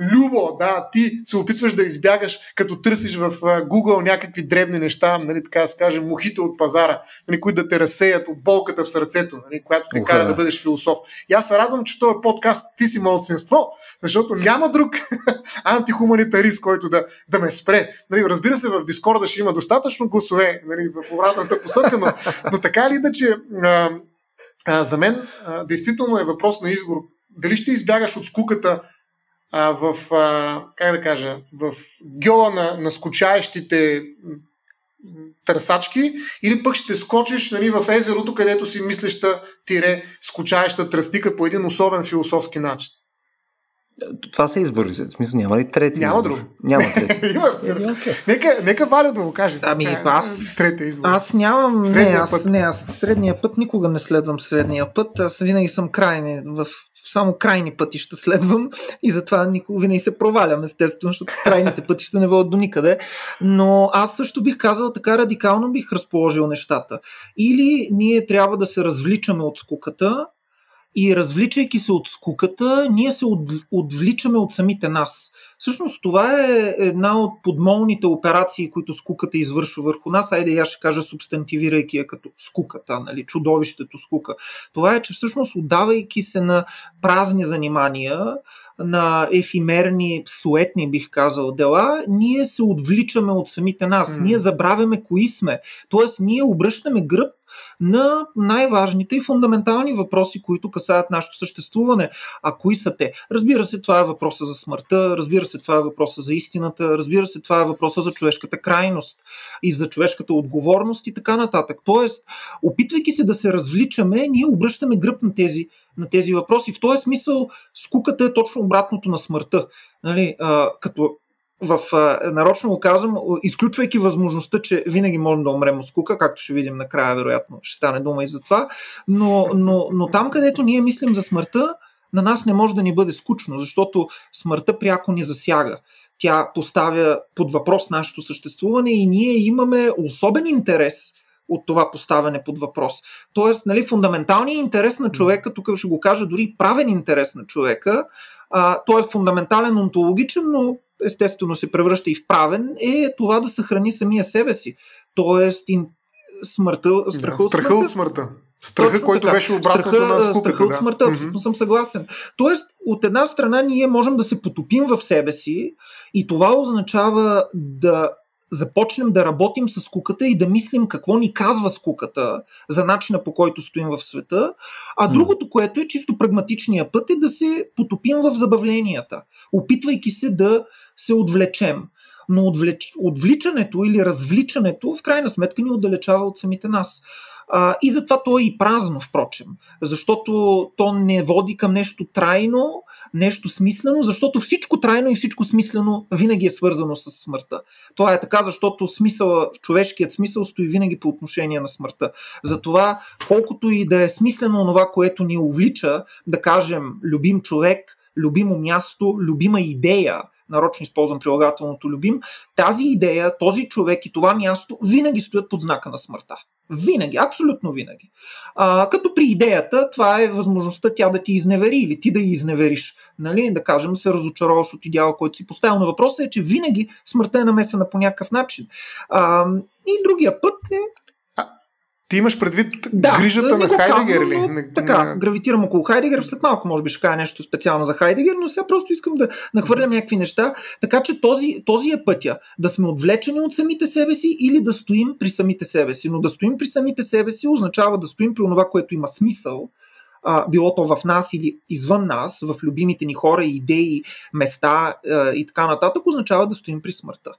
S3: Любо, да, ти се опитваш да избягаш, като търсиш в Google някакви дребни неща, нали, така да се каже, мухите от пазара, нали, които да те разсеят от болката в сърцето, нали, която те кара да бъдеш философ. И аз се радвам, че този подкаст ти си мълцинство, защото няма друг антихуманитарист, който да, да ме спре. Нали, разбира се, в Дискорда ще има достатъчно гласове нали, в обратната посока, но, но така ли иначе, а, а, за мен а, действително е въпрос на избор. Дали ще избягаш от скуката а, в, а, как да кажа, в гьола на, на скучаещите търсачки, или пък ще скочиш нали, в езерото, където си мислеща тире скучаеща тръстика по един особен философски начин.
S1: Това са избори. В смисъл, няма ли трети
S3: Няма
S1: избор?
S3: друг.
S1: Няма трети.
S3: Има, okay. Нека, нека Валя да го каже.
S2: Ами,
S3: е,
S2: аз,
S3: третия избор.
S2: аз нямам...
S3: Средния
S2: не, аз,
S3: път.
S2: не, аз средния път никога не следвам средния път. Аз винаги съм крайни в само крайни пътища следвам и затова никога винаги се провалям, естествено, защото крайните пътища не водят до никъде. Но аз също бих казал така радикално бих разположил нещата. Или ние трябва да се развличаме от скуката, и развличайки се от скуката, ние се от, отвличаме от самите нас. Всъщност това е една от подмолните операции, които скуката извършва върху нас. Айде, я ще кажа, субстантивирайки я като скуката, нали, чудовището скука. Това е, че всъщност отдавайки се на празни занимания, на ефимерни, суетни, бих казал, дела, ние се отвличаме от самите нас. Mm. Ние забравяме кои сме. Тоест, ние обръщаме гръб на най-важните и фундаментални въпроси, които касаят нашето съществуване. А кои са те? Разбира се, това е въпроса за смъртта, разбира се, това е въпроса за истината, разбира се, това е въпроса за човешката крайност и за човешката отговорност и така нататък. Тоест, опитвайки се да се развличаме, ние обръщаме гръб на тези на тези въпроси. В този смисъл скуката е точно обратното на смъртта. Нали, а, като в а, нарочно го казвам, изключвайки възможността, че винаги можем да умрем от скука, както ще видим накрая, вероятно ще стане дума и за това, но, но, но там, където ние мислим за смъртта, на нас не може да ни бъде скучно, защото смъртта пряко ни засяга. Тя поставя под въпрос нашето съществуване и ние имаме особен интерес от това поставяне под въпрос. Тоест, нали, фундаменталният интерес на човека, тук ще го кажа дори правен интерес на човека, а, той е фундаментален, онтологичен, но естествено се превръща и в правен, е това да съхрани самия себе си. Тоест, ин, смъртта, страха,
S3: да,
S2: от
S3: страха от смъртта. Страха, Точно който така. беше обратното
S2: страха,
S3: на скуката.
S2: Страха
S3: да.
S2: от смъртта, абсолютно mm-hmm. съм съгласен. Тоест, от една страна ние можем да се потопим в себе си и това означава да започнем да работим с скуката и да мислим какво ни казва скуката за начина по който стоим в света. А другото, което е чисто прагматичния път е да се потопим в забавленията, опитвайки се да се отвлечем. Но отвлеч... отвличането или развличането в крайна сметка ни отдалечава от самите нас. А, и затова то е и празно, впрочем, защото то не води към нещо трайно, нещо смислено, защото всичко трайно и всичко смислено винаги е свързано с смъртта. Това е така, защото смисъл, човешкият смисъл стои винаги по отношение на смъртта. Затова, колкото и да е смислено това, което ни увлича, да кажем, любим човек, любимо място, любима идея, нарочно използвам прилагателното любим, тази идея, този човек и това място винаги стоят под знака на смъртта. Винаги, абсолютно винаги. А, като при идеята, това е възможността тя да ти изневери или ти да я изневериш. Нали? Да кажем, се разочароваш от идеала, който си поставил. Но въпросът е, че винаги смъртта е намесена по някакъв начин. А, и другия път е
S3: ти имаш предвид
S2: да,
S3: грижата на Хайдегер или?
S2: Но, така, на... гравитирам около Хайдегер. След малко може би ще кажа нещо специално за Хайдегер, но сега просто искам да нахвърлям някакви неща. Така че този, този е пътя. Да сме отвлечени от самите себе си или да стоим при самите себе си. Но да стоим при самите себе си означава да стоим при това, което има смисъл, а, било то в нас или извън нас, в любимите ни хора, идеи, места а, и така нататък, означава да стоим при смъртта.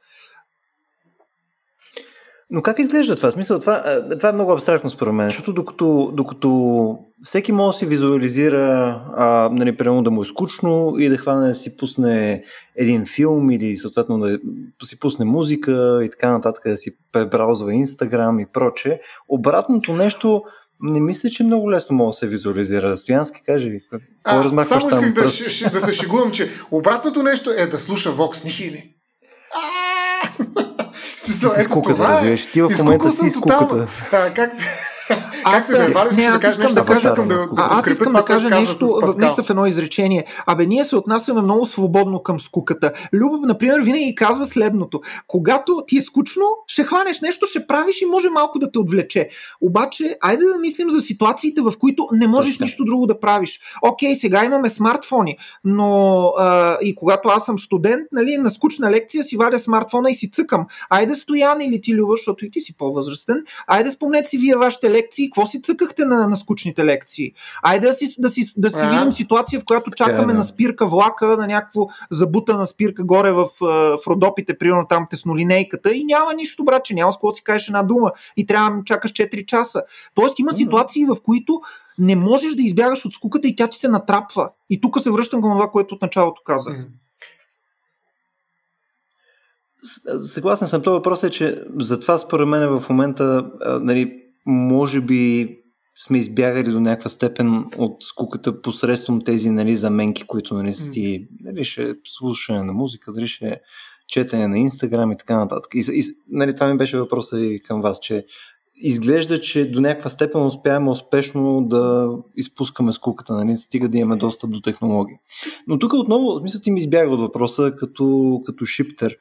S1: Но как изглежда това? Смисъл, това, това е много абстрактно според мен, защото докато, докато всеки може да си визуализира, а, нали, примерно да му е скучно и да хване да си пусне един филм или съответно да си пусне музика и така нататък, да си пребраузва Инстаграм и проче, обратното нещо не мисля, че много лесно мога да се визуализира. Стоянски, каже ви, какво размахваш
S3: само исках да, да се шегувам, че обратното нещо е да слуша Vox Nihili.
S1: Смисъл, ето скуката, това развиваш. Ти в момента си скуката.
S3: А, как,
S2: аз,
S3: как
S2: не, аз искам да кажа, да, аз искам да кажа нещо, наистина в едно изречение. Абе, ние се отнасяме много свободно към скуката. Любов, например, винаги казва следното. Когато ти е скучно, ще хванеш нещо, ще правиш и може малко да те отвлече. Обаче, айде да мислим за ситуациите, в които не можеш Точно. нищо друго да правиш. Окей, сега имаме смартфони, но а, и когато аз съм студент, нали, на скучна лекция си вадя смартфона и си цъкам. Айде Стоян или ти, Люба, защото и ти си по-възрастен. Айде спомнете си вие вашите лекции, какво си цъкахте на, на скучните лекции? Айде да си, да си, да си видим ситуация, в която чакаме е, да. на спирка влака, на някакво забутана спирка горе в, в Родопите, примерно там теснолинейката и няма нищо, че няма с какво си кажеш една дума и трябва да чакаш 4 часа. Тоест има ситуации, в които не можеш да избягаш от скуката и тя ти се натрапва. И тук се връщам към това, което от началото казах.
S1: Съгласен съм. Това въпрос е, че затова според мен в момента нали, може би сме избягали до някаква степен от скуката посредством тези нали, заменки, които нали, си ти, дали ще слушане на музика, дали ще четене на Инстаграм и така нататък. И, и нали, това ми беше въпросът и към вас, че изглежда, че до някаква степен успяваме успешно да изпускаме скуката, нали? стига да имаме достъп до технологии. Но тук отново, мисля, ти ми избяга от въпроса като, като шиптер.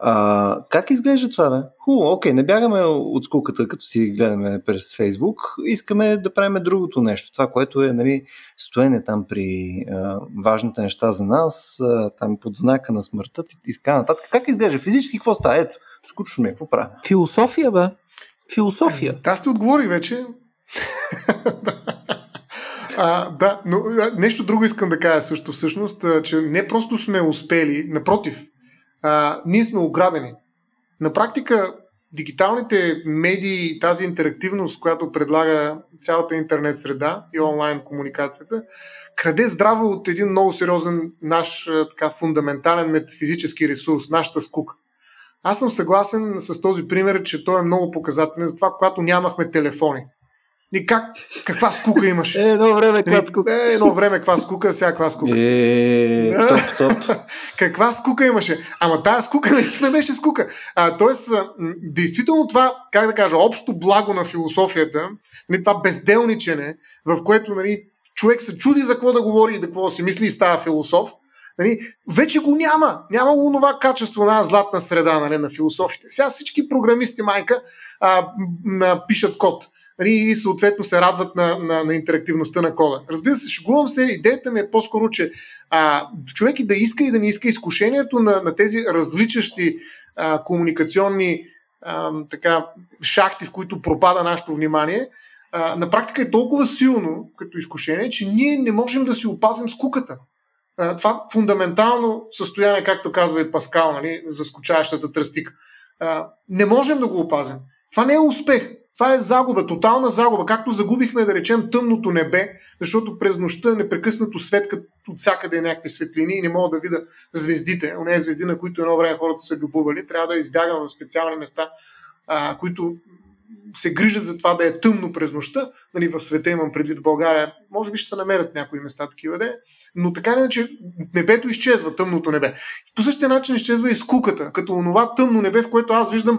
S1: А, как изглежда това, бе? Хубаво, окей, не бягаме от скуката, като си гледаме през Фейсбук. Искаме да правим другото нещо. Това, което е нали, стоене там при а, важните неща за нас, а, там под знака на смъртта и така нататък. Как изглежда физически? Какво става? Ето, скучно ми е, какво правя?
S2: Философия, бе. Философия.
S3: Аз ти отговорих вече. А, да, но нещо друго искам да кажа също всъщност, че не просто сме успели, напротив, а, ние сме ограбени. На практика, дигиталните медии тази интерактивност, която предлага цялата интернет среда и онлайн комуникацията, краде здраво от един много сериозен наш така, фундаментален метафизически ресурс, нашата скука. Аз съм съгласен с този пример, че той е много показателен за това, когато нямахме телефони. И как, каква скука имаш?
S2: Е, едно време каква скука.
S3: Е, едно време каква скука, сега каква скука.
S1: Е, топ, топ.
S3: каква скука имаше? Ама тази скука наистина беше скука. А, тоест, действително това, как да кажа, общо благо на философията, нали, това безделничене, в което нали, човек се чуди за какво да говори и да какво да си мисли и става философ, нали, вече го няма. Няма го това качество на златна среда нали, на философите. Сега всички програмисти, майка, а, а, пишат код и съответно се радват на, на, на интерактивността на кода. Разбира се, шегувам се, идеята ми е по-скоро, че а, човек и да иска и да не иска изкушението на, на тези различащи а, комуникационни а, така, шахти, в които пропада нашето внимание, а, на практика е толкова силно като изкушение, че ние не можем да си опазим скуката. А, това фундаментално състояние, както казва и Паскал, нали, за скучаващата тръстика. А, не можем да го опазим. Това не е успех. Това е загуба, тотална загуба. Както загубихме, да речем, тъмното небе, защото през нощта непрекъснато свет, като от всякъде някакви светлини и не мога да видя звездите. Оне звезди, на които едно време хората са любовали. Трябва да избягам в специални места, а, които се грижат за това да е тъмно през нощта. Нали, в света имам предвид България. Може би ще се намерят някои места такива де. Но така не, че небето изчезва, тъмното небе. По същия начин изчезва и скуката, като онова тъмно небе, в което аз виждам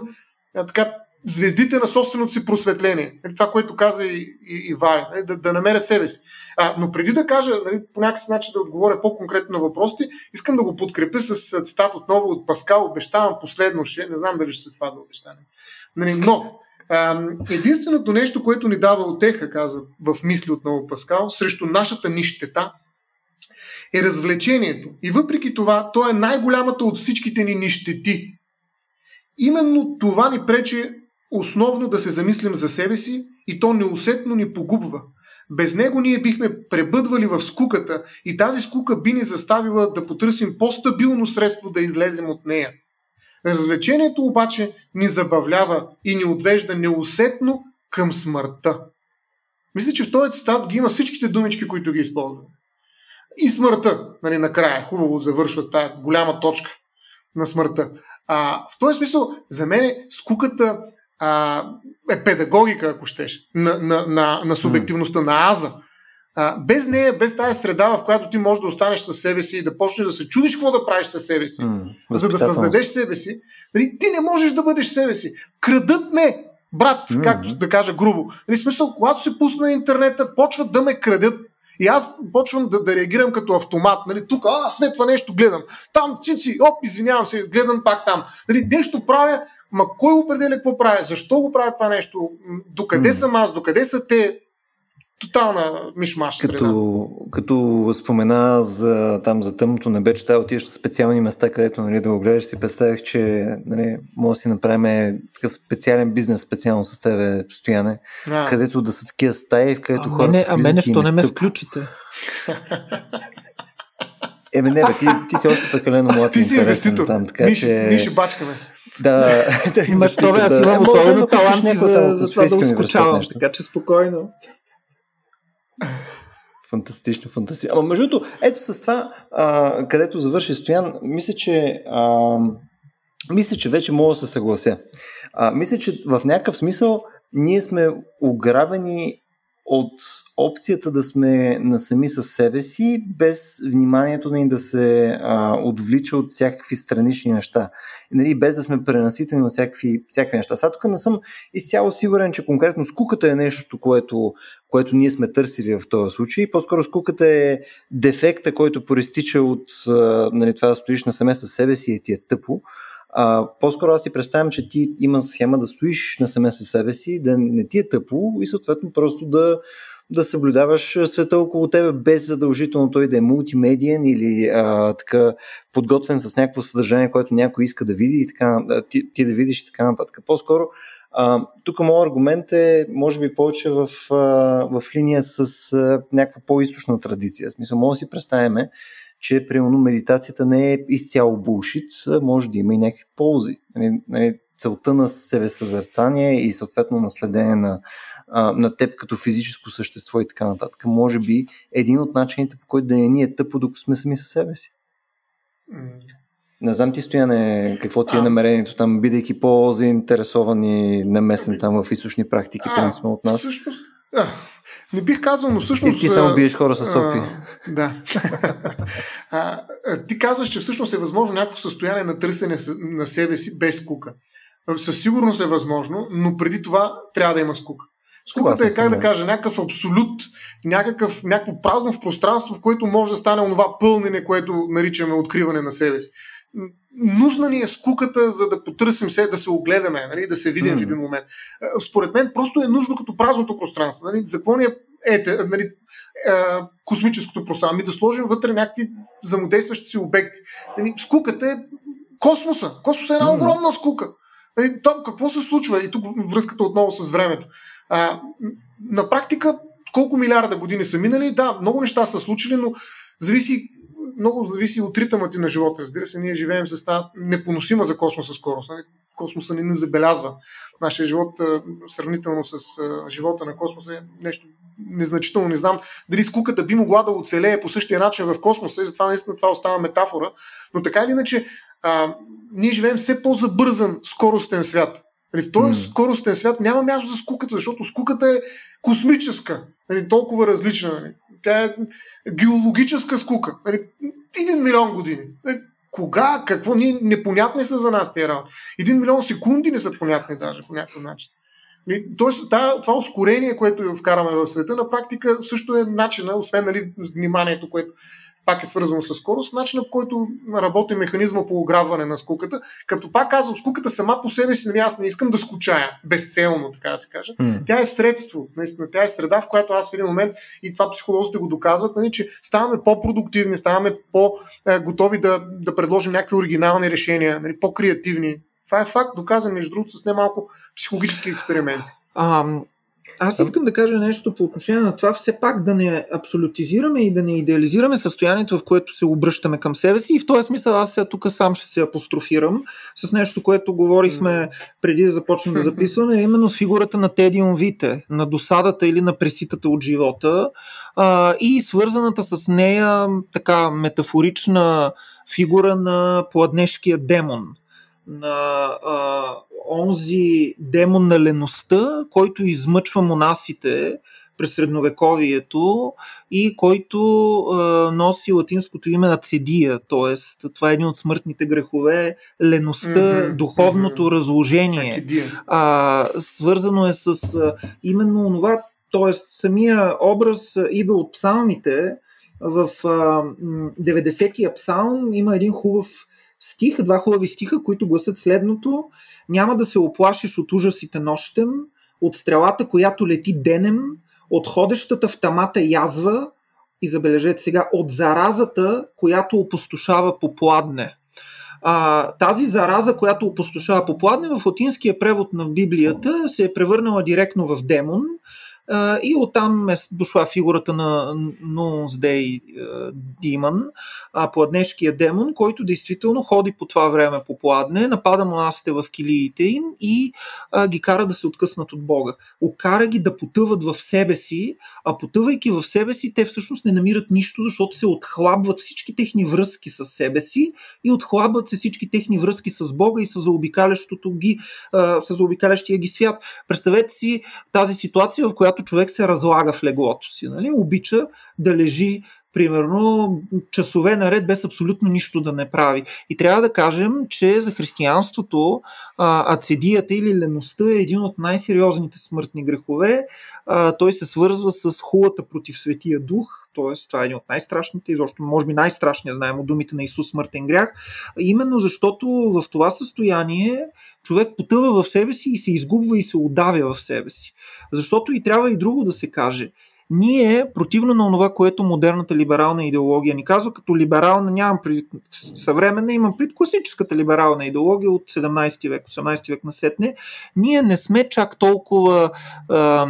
S3: а, така звездите на собственото си просветление. Нали, това, което каза и, и, и Валя, нали, да, да намеря себе си. А, но преди да кажа, нали, по някакъв начин да отговоря по-конкретно на въпросите, искам да го подкрепя с цитат отново от Паскал. Обещавам последно ще, не знам дали ще се спазва обещание. Но единственото нещо, което ни дава отеха, казва в мисли отново Паскал, срещу нашата нищета, е развлечението. И въпреки това, то е най-голямата от всичките ни нищети. Именно това ни пречи основно да се замислим за себе си и то неусетно ни погубва. Без него ние бихме пребъдвали в скуката и тази скука би ни заставила да потърсим по-стабилно средство да излезем от нея. Развлечението обаче ни забавлява и ни отвежда неусетно към смъртта. Мисля, че в този цитат ги има всичките думички, които ги използваме. И смъртта, нали, накрая, хубаво завършва тази голяма точка на смъртта. А, в този смисъл, за мен скуката а, е педагогика, ако щеш, на, на, на, на субективността, на аза. А, без нея, без тази среда, в която ти можеш да останеш със себе си и да почнеш да се чудиш какво да правиш със себе си, mm, за да създадеш себе си, нали, ти не можеш да бъдеш себе си. Крадат ме, брат, mm-hmm. както да кажа грубо. Нали, смисъл, когато се пусна на интернета, почват да ме крадат. И аз почвам да, да реагирам като автомат. Нали, тук, а, светва нещо гледам. Там, цици, оп, извинявам се, гледам пак там. Нали, нещо правя, Ма кой определя какво прави? Защо го прави това нещо? Докъде mm. съм аз? Докъде са те? Тотална мишмаш
S1: като, като спомена за, там, за тъмното небе, че трябва отидеш на специални места, където нали, да го гледаш, си представях, че нали, може да си направим такъв специален бизнес специално с тебе, стояне, а. където да са такива стаи, в където а хората
S2: мене, А мене, що не ме тъп. включите?
S1: Еми не, бе, ти, ти си още прекалено млад и интересен там, така
S3: ние,
S1: че...
S3: Ние ще бачкаме.
S1: Да, да
S2: това, аз имам особено таланти за, за това да ускочавам, така че спокойно.
S1: Фантастично, фантастично. Ама между другото, ето с това, а, където завърши Стоян, мисля, че а, мисля, че вече мога да се съглася. А, мисля, че в някакъв смисъл ние сме ограбени от опцията да сме насами с себе си, без вниманието ни да се а, отвлича от всякакви странични неща. И, нали, без да сме пренаситени от всякакви, всякакви неща. Сега тук не съм изцяло сигурен, че конкретно скуката е нещо, което, което ние сме търсили в този случай. По-скоро скуката е дефекта, който проистича от нали, това да стоиш насаме с себе си и ти е тъпо. А, по-скоро аз си представям, че ти има схема да стоиш насаме със себе си, да не ти е тъпо и съответно просто да, да съблюдаваш света около тебе, без задължително той да е мултимедиен или а, така подготвен с някакво съдържание, което някой иска да види и така, ти, ти да видиш и така нататък. По-скоро а, тук моят аргумент е, може би, повече в, а, в линия с а, някаква по-источна традиция. В смисъл, може да си представяме, че примерно медитацията не е изцяло булшит, може да има и някакви ползи. Нали, нали, целта на себесъзърцание и съответно наследение на, на теб като физическо същество и така нататък. Може би един от начините, по който да не ни е тъпо, докато сме сами със себе си. Не знам ти, Стояне, какво ти е намерението там, бидейки по-заинтересован и намесен там в източни практики, принципно от нас?
S3: Всъщност, да, не бих казал, но всъщност...
S1: И ти само биеш хора с опи.
S3: А, да. а, ти казваш, че всъщност е възможно някакво състояние на търсене на себе си без скука. Със сигурност е възможно, но преди това трябва да има скука. Скуката е, как да кажа, някакъв абсолют, някакъв, някакво празно в пространство, в което може да стане онова пълнене, което наричаме откриване на себе си нужна ни е скуката, за да потърсим се, да се огледаме, нали, да се видим mm. в един момент. Според мен просто е нужно като празното пространство. Нали, за какво ни е ете, нали, е, космическото пространство? Ами да сложим вътре някакви взаимодействащи си обекти. Нали, скуката е космоса. Космоса е една огромна скука. Нали, там какво се случва? И тук връзката отново с времето. А, на практика, колко милиарда години са минали, да, много неща са случили, но зависи много зависи от ритъма ти на живота. Разбира се, ние живеем с тази непоносима за космоса скорост. Нали? Космоса ни не забелязва. Нашия живот, сравнително с живота на космоса, е нещо незначително. Не знам дали скуката би могла да оцелее по същия начин в космоса и затова наистина това остава метафора. Но така или иначе, а, ние живеем все по-забързан скоростен свят. Нали, в този mm. скоростен свят няма място за скуката, защото скуката е космическа, нали, толкова различна. Нали. Тя е геологическа скука. Нали, един милион години. Нали, кога, какво, ние непонятни са за нас тези работи. Един милион секунди не са понятни даже по някакъв начин. Тоест, това ускорение, което вкараме в света, на практика също е начина, освен нали, вниманието, което пак е свързано с скорост, начинът по който работи механизма по ограбване на скуката. Като пак казвам, скуката сама по себе си, нали, аз не искам да скучая безцелно, така да се каже. Mm. Тя е средство, наистина, тя е среда, в която аз в един момент, и това психолозите го доказват, нали, че ставаме по-продуктивни, ставаме по-готови да, да предложим някакви оригинални решения, нали, по-креативни. Това е факт, доказан между другото с немалко психологически експерименти.
S2: Um, аз искам да кажа нещо по отношение на това, все пак да не абсолютизираме и да не идеализираме състоянието, в което се обръщаме към себе си. И в този смисъл аз сега тук сам ще се апострофирам с нещо, което говорихме преди да започнем да записваме, именно с фигурата на Теди Онвите, на досадата или на преситата от живота а, и свързаната с нея така метафорична фигура на пладнешкия демон на а, онзи демон на леността, който измъчва монасите през средновековието и който а, носи латинското име Ацедия, т.е. това е един от смъртните грехове, леността, mm-hmm, духовното mm-hmm. разложение. А, свързано е с а, именно това, т.е. самия образ идва от псалмите. В а, 90-я псалм има един хубав стих, два хубави стиха, които гласят следното. Няма да се оплашиш от ужасите нощем, от стрелата, която лети денем, от ходещата в тамата язва и забележете сега, от заразата, която опустошава по пладне. А, тази зараза, която опустошава по пладне, в латинския превод на Библията се е превърнала директно в демон и оттам е дошла фигурата на Нунсдей Диман, пладнешкия демон, който действително ходи по това време по пладне, напада монасите в килиите им и а, ги кара да се откъснат от Бога. Окара ги да потъват в себе си, а потъвайки в себе си, те всъщност не намират нищо, защото се отхлабват всички техни връзки с себе си и отхлабват се всички техни връзки с Бога и с заобикалящото ги, а, с заобикалящия ги свят. Представете си тази ситуация, в която когато човек се разлага в леглото си. Нали? Обича да лежи примерно часове наред без абсолютно нищо да не прави. И трябва да кажем, че за християнството ацедията или леността е един от най-сериозните смъртни грехове. А, той се свързва с хулата против Светия Дух, т.е. това е един от най-страшните, изобщо може би най-страшният, знаем от думите на Исус смъртен грях, именно защото в това състояние човек потъва в себе си и се изгубва и се удавя в себе си. Защото и трябва и друго да се каже – ние, противно на това, което модерната либерална идеология ни казва, като либерална, нямам пред съвременна, имам пред класическата либерална идеология от 17 век, 18 век на сетне, ние не сме чак толкова а,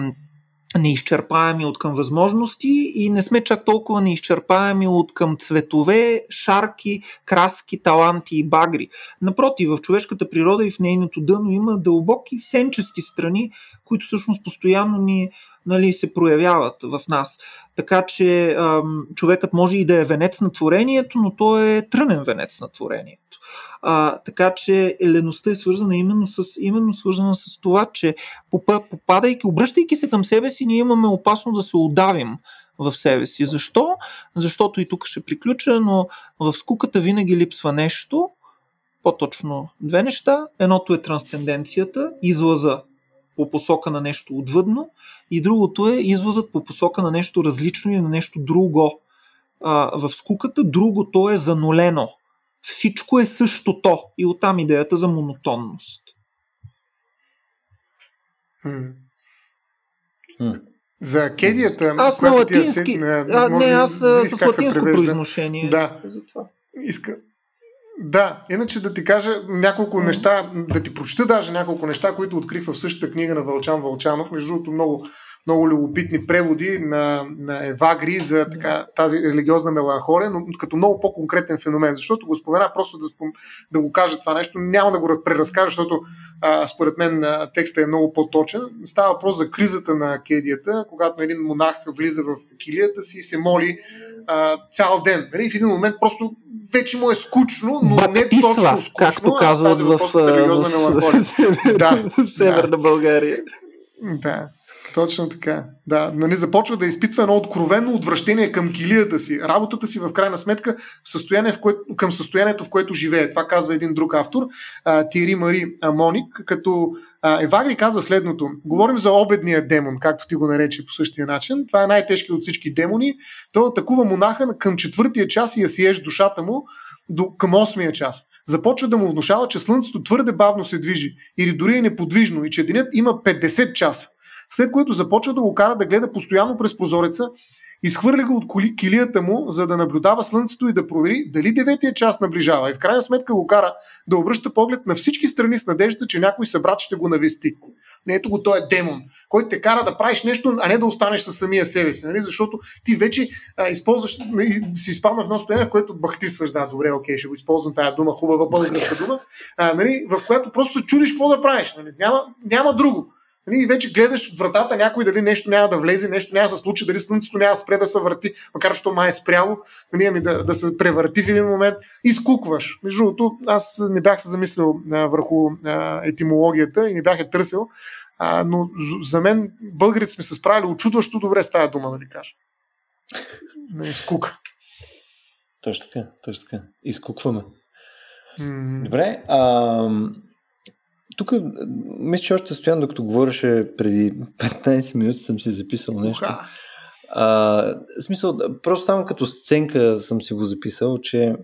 S2: неизчерпаеми от към възможности и не сме чак толкова неизчерпаеми от към цветове, шарки, краски, таланти и багри. Напротив, в човешката природа и в нейното дъно има дълбоки сенчести страни, които всъщност постоянно ни нали, се проявяват в нас. Така че ам, човекът може и да е венец на творението, но той е трънен венец на творението. А, така че елеността е свързана именно с, именно свързана с това, че попадайки, обръщайки се към себе си, ние имаме опасно да се удавим в себе си. Защо? Защото и тук ще приключа, но в скуката винаги липсва нещо, по-точно две неща. Едното е трансценденцията, излаза по посока на нещо отвъдно и другото е излазът по посока на нещо различно и на нещо друго. А, в скуката другото е занулено. Всичко е същото и оттам идеята за монотонност.
S3: Хм. За кедията.
S2: Аз на латински. Ти, а, не, аз с латинско произношение.
S3: Да. За това. Иска, да, иначе да ти кажа няколко неща, да ти прочета даже няколко неща, които открих в същата книга на Вълчан Вълчанов. Между другото, много, много любопитни преводи на, на Евагри за така, тази религиозна меланхолия, но като много по-конкретен феномен. Защото го спомена просто да, спом... да го кажа това нещо. Няма да го преразкажа, защото а, според мен текстът е много по-точен. Става въпрос за кризата на кедията, когато един монах влиза в килията си и се моли а, цял ден. Нали? В един момент просто вече му е скучно, но Баптисва, не точно скучно,
S2: както казват в, в, в, да, в Северна
S3: да.
S2: България.
S3: Да, точно така. Да, нали, започва да изпитва едно откровено отвращение към килията си, работата си в крайна сметка състояние, в кое, към състоянието, в което живее. Това казва един друг автор, Тири Мари Моник, като Евагри казва следното. Говорим за обедния демон, както ти го нарече по същия начин. Това е най-тежкият от всички демони. Той атакува монаха към четвъртия час и я сиеш душата му до, към 8 час. Започва да му внушава, че Слънцето твърде бавно се движи или дори е неподвижно и че денят има 50 часа. След което започва да го кара да гледа постоянно през прозореца, изхвърля го от килията му, за да наблюдава Слънцето и да провери дали деветия час наближава. И в крайна сметка го кара да обръща поглед на всички страни с надеждата, че някой събрат ще го навести. Не ето го, той е демон, който те кара да правиш нещо, а не да останеш със самия себе си. Нали? Защото ти вече а, използваш, си изпадна в едно състояние, в което бахтисваш, да, добре, окей, ще го използвам тази дума, хубава българска дума, а, нали? в която просто се чудиш какво да правиш. Нали? Няма, няма друго. Нали, и вече гледаш вратата някой дали нещо няма да влезе, нещо няма да се случи, дали слънцето няма да спре да се върти, макар че май е спряло, нали, ами да, да се превърти в един момент и скукваш. Между другото, аз не бях се замислил а, върху а, етимологията и не бях е търсил, а, но за мен българите сме се справили очудващо добре с тази дума, да ви кажа. Не, скука.
S1: Точно така, точно така. Изкукваме. Mm. Добре. А, тук, мисля, че още стоян, докато говореше преди 15 минути, съм си записал нещо. А, смисъл, просто само като сценка съм си го записал, че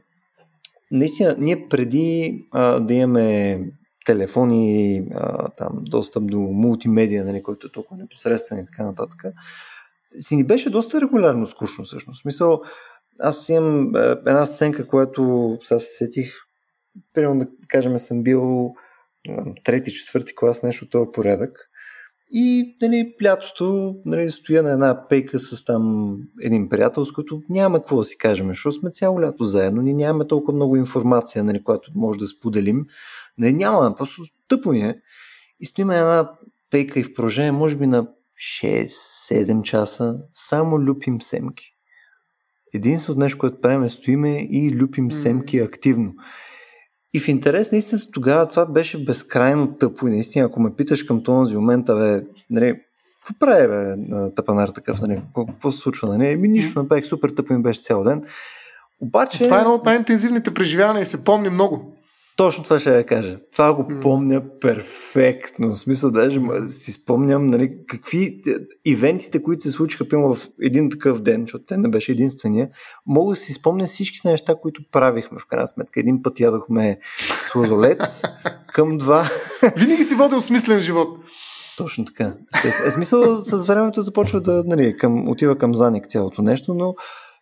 S1: наистина, ние преди а, да имаме телефони, а, там, достъп до мултимедия, нали, който е толкова непосредствен и така нататък, си ни беше доста регулярно скучно всъщност. Смисъл, аз имам една сценка, която сега се сетих, примерно да кажем съм бил трети, четвърти клас, нещо от този порядък. И нали, лятото нали, стоя на една пейка с там един приятел, с който няма какво да си кажем, защото сме цяло лято заедно, ние нямаме толкова много информация, нали, която може да споделим. Не, няма, просто тъпо ни е. И стоим на една пейка и в продължение, може би на 6-7 часа, само люпим семки. Единственото нещо, което правим е стоиме и люпим семки активно. И в интерес наистина тогава това беше безкрайно тъпо и наистина, ако ме питаш към този момент, бе, нали, какво прави, бе, тъпанар такъв, нали? Какво, се случва, нали? Еми, нищо, направих супер тъпо ми беше цял ден. Обаче...
S3: Това е едно от най-интензивните преживявания и се помни много.
S1: Точно това ще я кажа. Това го помня перфектно. В смисъл, даже си спомням нали, какви ивентите, които се случиха в един такъв ден, защото те не беше единствения, мога да си спомня всичките неща, които правихме в крайна сметка. Един път ядохме сладолет към два.
S3: Винаги си водил смислен живот.
S1: Точно така. Е, смисъл, с времето започва да нали, към, отива към заник цялото нещо, но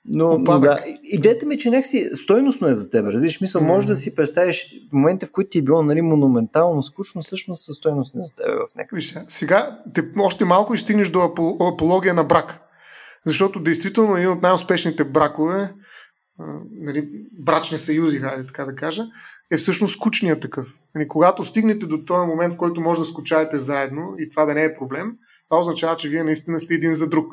S1: но, но да, идеята ми, е, че някакси стойностно е за теб. Разбираш, мисъл, mm. може да си представиш момента, в които ти е било нали, монументално скучно, всъщност със стойност не за теб в някакъв
S3: Виж, Сега те, още малко и стигнеш до апология на брак. Защото действително един от най-успешните бракове, нали, брачни съюзи, хайде така да кажа, е всъщност скучният такъв. Нали, когато стигнете до този момент, в който може да скучаете заедно и това да не е проблем, това означава, че вие наистина сте един за друг.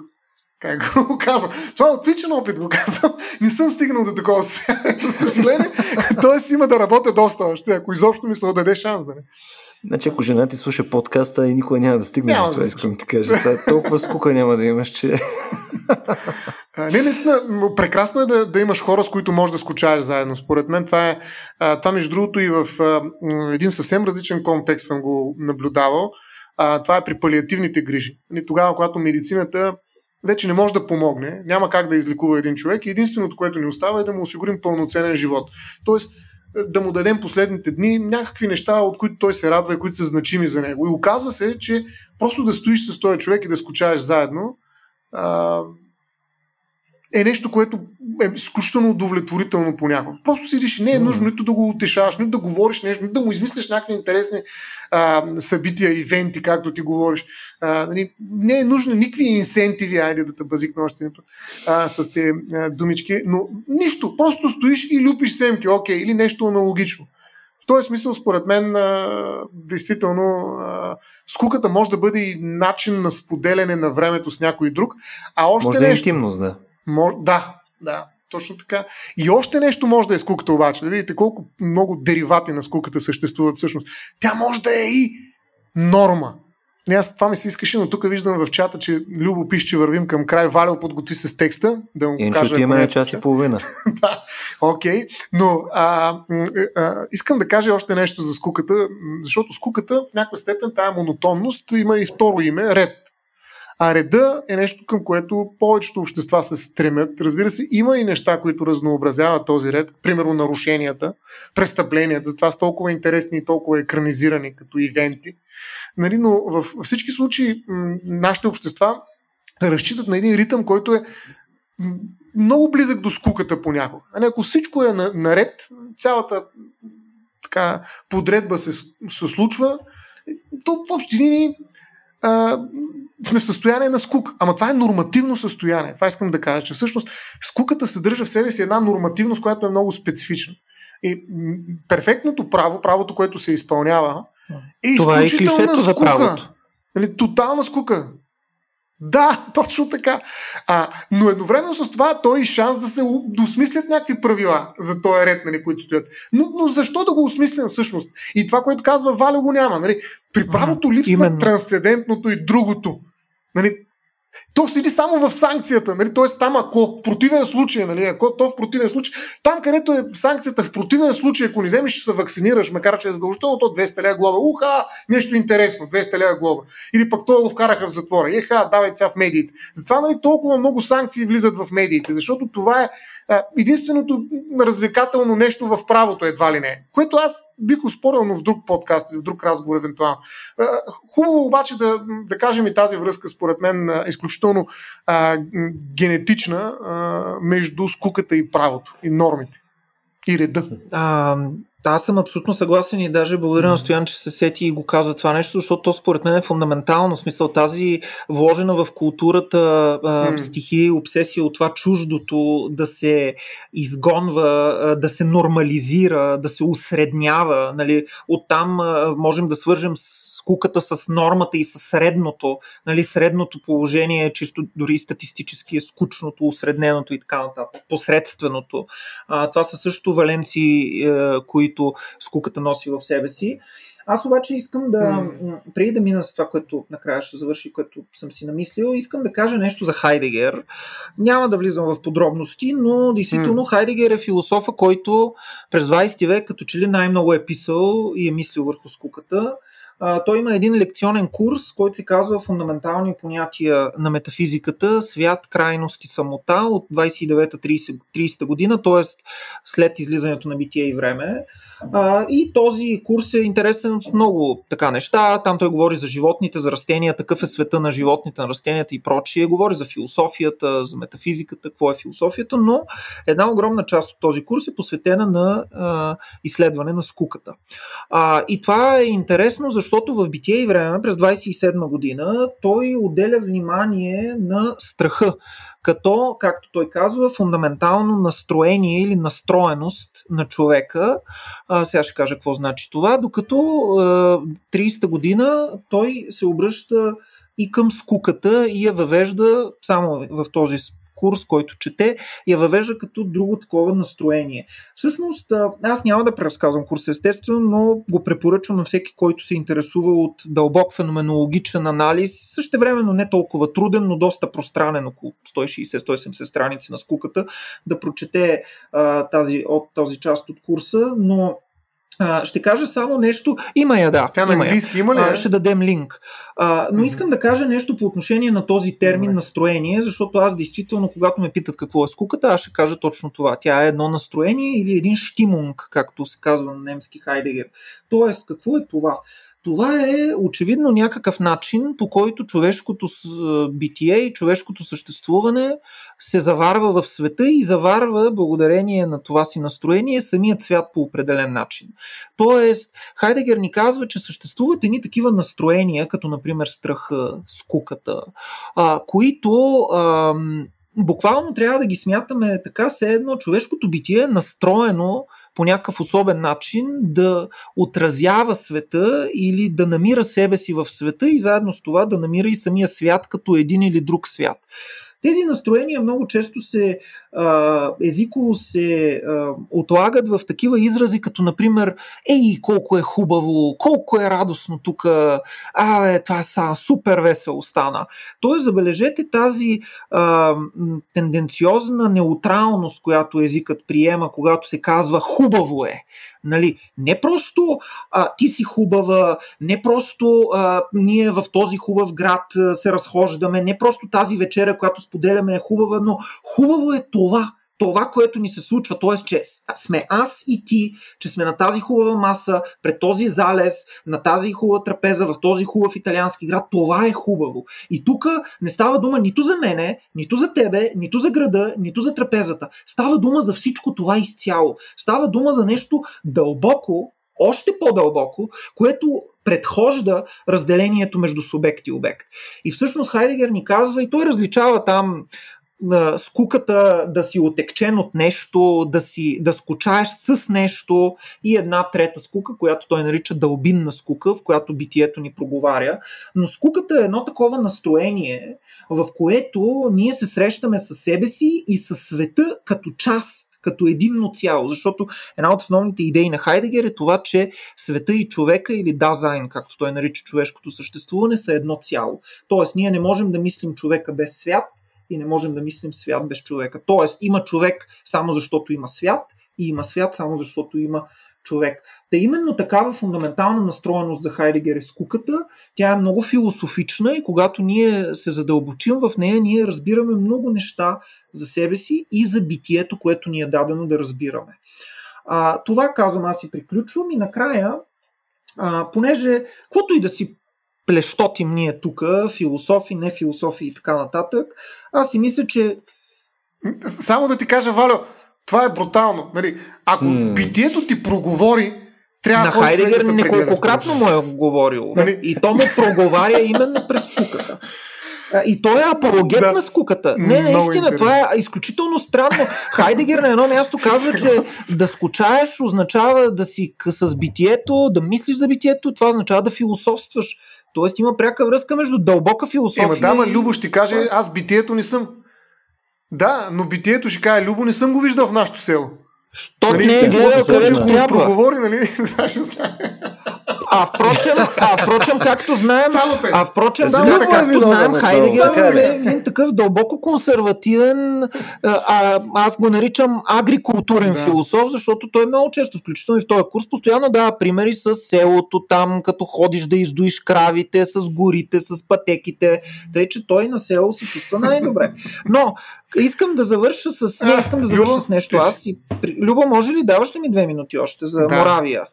S3: Как го казвам? Това е отличен опит, го казвам. Не съм стигнал до такова за съжаление. Тоест има да работя доста още, ако изобщо ми се отдаде шанс. Да не.
S1: Значи, ако жена ти слуша подкаста и никой няма да стигне няма до това, искам да кажа. Това е толкова скука няма да имаш, че...
S3: не, наистина, прекрасно е да, да имаш хора, с които можеш да скучаеш заедно. Според мен това е, това между другото и в един съвсем различен контекст съм го наблюдавал. Това е при палиативните грижи. Тогава, когато медицината вече не може да помогне, няма как да излекува един човек и единственото, което ни остава е да му осигурим пълноценен живот. Тоест, да му дадем последните дни някакви неща, от които той се радва и които са значими за него. И оказва се, че просто да стоиш с този човек и да скучаеш заедно, а, е нещо, което е изключително удовлетворително понякога. Просто седиш и не е нужно нито да го утешаваш, нито да говориш нещо, нито да му измислиш някакви интересни а, събития, ивенти, както ти говориш. А, нали, не е нужно никакви инсентиви, айде да те базикна още а, с тези думички, но нищо, просто стоиш и люпиш семки, окей, или нещо аналогично. В този смисъл, според мен, а, действително, а, скуката може да бъде и начин на споделяне на времето с някой друг. А още
S1: може
S3: нещо,
S1: да е интимност, да.
S3: Мож... Да, да, точно така. И още нещо може да е скуката обаче. Да видите колко много деривати на скуката съществуват всъщност. Тя може да е и норма. Не, аз това ми се искаше, но тук виждам в чата, че Любо пише, че вървим към край. Валя подготви се с текста. Да му
S1: Иначе кажа, отиваме на час и половина.
S3: да, окей. Okay. Но а, а, искам да кажа още нещо за скуката, защото скуката в някаква степен тая монотонност има и второ име, ред. А реда е нещо, към което повечето общества се стремят. Разбира се, има и неща, които разнообразяват този ред. Примерно нарушенията, престъпленията. Затова са толкова интересни и толкова екранизирани като ивенти. Нали, но в всички случаи нашите общества разчитат на един ритъм, който е много близък до скуката понякога. А ако всичко е наред, цялата така, подредба се, се случва, то в линии сме в състояние на скук. Ама това е нормативно състояние. Това искам да кажа, че всъщност скуката съдържа в себе си една нормативност, която е много специфична. И перфектното право, правото, което се изпълнява, е
S2: това е изключителна е скука. За правото.
S3: Нали, тотална скука. Да, точно така. А, но едновременно с това той и шанс да се досмислят някакви правила за този ред, нали, които стоят. Но, но защо да го осмислям всъщност? И това, което казва Валя, го няма. Нали? При правото липсва Именно. трансцендентното и другото. Нали? То седи само в санкцията, нали? т.е. там ако в противен случай, нали? ако то в противен случай, там където е санкцията в противен случай, ако не вземеш, ще се вакцинираш, макар че е задължително, то 200 лева глоба. Уха, нещо интересно, 200 лева глоба. Или пък то го вкараха в затвора. Еха, давайте сега в медиите. Затова нали, толкова много санкции влизат в медиите, защото това е единственото развлекателно нещо в правото едва ли не. Което аз бих успорил, но в друг подкаст или в друг разговор евентуално. Хубаво обаче да, да кажем и тази връзка, според мен, изключително а, генетична а, между скуката и правото и нормите и реда.
S2: А, аз съм абсолютно съгласен и даже благодаря на Стоян, че се сети и го каза това нещо, защото то според мен е фундаментално. смисъл тази вложена в културата а, стихия и обсесия от това чуждото да се изгонва, а, да се нормализира, да се усреднява. Нали? Оттам а, можем да свържем с скуката с нормата и с средното. Нали, средното положение чисто дори статистически е скучното, усредненото и така нататък. Посредственото. А, това са също валенции, е, които скуката носи в себе си. Аз обаче искам да, mm. преди да мина с това, което накрая ще завърши, което съм си намислил, искам да кажа нещо за Хайдегер. Няма да влизам в подробности, но действително mm. Хайдегер е философа, който през 20 век като че ли най-много е писал и е мислил върху скуката. Той има един лекционен курс, който се казва Фундаментални понятия на метафизиката, свят, крайност и самота от 29-30 година, т.е. след излизането на битие и време. А, и този курс е интересен от много така неща. Там той говори за животните, за растения, такъв е света на животните, на растенията и прочие. Говори за философията, за метафизиката, какво е философията, но една огромна част от този курс е посветена на а, изследване на скуката. А, и това е интересно, защото в Битие и време през 27 година той отделя внимание на страха като, както той казва, фундаментално настроение или настроеност на човека. А, сега ще кажа какво значи това. Докато а, 30-та година той се обръща и към скуката и я въвежда само в този курс, който чете, я въвежда като друго такова настроение. Всъщност, аз няма да преразказвам курса, естествено, но го препоръчвам на всеки, който се интересува от дълбок феноменологичен анализ, също времено не толкова труден, но доста пространен, около 160-170 страници на скуката, да прочете а, тази, от този част от курса, но а, ще кажа само нещо. Има я, да.
S3: Тя на английски има ли?
S2: А, ще дадем линк. А, но искам да кажа нещо по отношение на този термин настроение, защото аз действително, когато ме питат какво е скуката, аз ще кажа точно това. Тя е едно настроение или един штимунг, както се казва на немски Хайдегер. Тоест, какво е това? Това е очевидно някакъв начин, по който човешкото битие и човешкото съществуване се заварва в света и заварва, благодарение на това си настроение, самият свят по определен начин. Тоест, Хайдегер ни казва, че съществуват едни такива настроения, като например страха, скуката, които. А, буквално трябва да ги смятаме така, все едно човешкото битие е настроено по някакъв особен начин да отразява света или да намира себе си в света и заедно с това да намира и самия свят като един или друг свят. Тези настроения много често се езиково се а, отлагат в такива изрази, като например Ей, колко е хубаво, колко е радостно тук, а, това е са, супер весело стана. Тоест, забележете тази а, тенденциозна неутралност, която езикът приема, когато се казва хубаво е. Нали, не просто а, ти си хубава, не просто а, ние в този хубав град а, се разхождаме, не просто тази вечеря, която споделяме е хубава, но хубаво е това, това, което ни се случва, т.е. че сме аз и ти, че сме на тази хубава маса, пред този залез, на тази хубава трапеза, в този хубав италиански град, това е хубаво. И тук не става дума нито за мене, нито за тебе, нито за града, нито за трапезата. Става дума за всичко това изцяло. Става дума за нещо дълбоко, още по-дълбоко, което предхожда разделението между субект и обект. И всъщност Хайдегер ни казва, и той различава там скуката да си отекчен от нещо, да, си, да скучаеш с нещо и една трета скука, която той нарича дълбинна скука, в която битието ни проговаря. Но скуката е едно такова настроение, в което ние се срещаме с себе си и със света като част като единно цяло, защото една от основните идеи на Хайдегер е това, че света и човека или Дазайн, както той нарича човешкото съществуване, са едно цяло. Тоест, ние не можем да мислим човека без свят, и не можем да мислим свят без човека. Тоест, има човек само защото има свят и има свят само защото има човек. Та именно такава фундаментална настроеност за Хайдегер е скуката. Тя е много философична и когато ние се задълбочим в нея, ние разбираме много неща за себе си и за битието, което ни е дадено да разбираме. А, това казвам, аз и приключвам и накрая, а, понеже, каквото и да си плещотим ние тук, философи, не философи и така нататък. Аз си мисля, че.
S3: Само да ти кажа, Валю, това е брутално. Нали? Ако mm. битието ти проговори, трябва
S2: на Хайдегер да неколкократно му е говорил. Нали? И то му проговаря именно през скуката. И той е апологет да. на скуката. Не, наистина, това е изключително странно. Хайдегер на едно място казва, че да скучаеш означава да си с битието, да мислиш за битието, това означава да философстваш. Тоест има пряка връзка между дълбока философия. Ема,
S3: да, ма, Любо ще каже, аз битието не съм. Да, но битието ще каже, Любо не съм го виждал в нашото село.
S2: Що нали, не е гледал където трябва?
S3: Проговори, нали?
S2: А впрочем, а впрочем, както знаем,
S3: Само
S2: а впрочем,
S3: Само
S2: както,
S3: така.
S2: както
S1: Виновен
S2: знаем,
S1: е
S2: Хайдегер е един такъв дълбоко консервативен, а, аз го наричам агрикултурен
S3: Да.
S2: философ, защото той много често, включително и в този курс, постоянно дава примери с селото там, като ходиш да издуиш кравите, с горите, с пътеките, тъй че той на село се чувства най-добре. Но искам да завърша с, не, искам да завърша с нещо. Аз и, Любо, може ли даваш ли ми две минути още за
S3: Да.
S2: Моравия?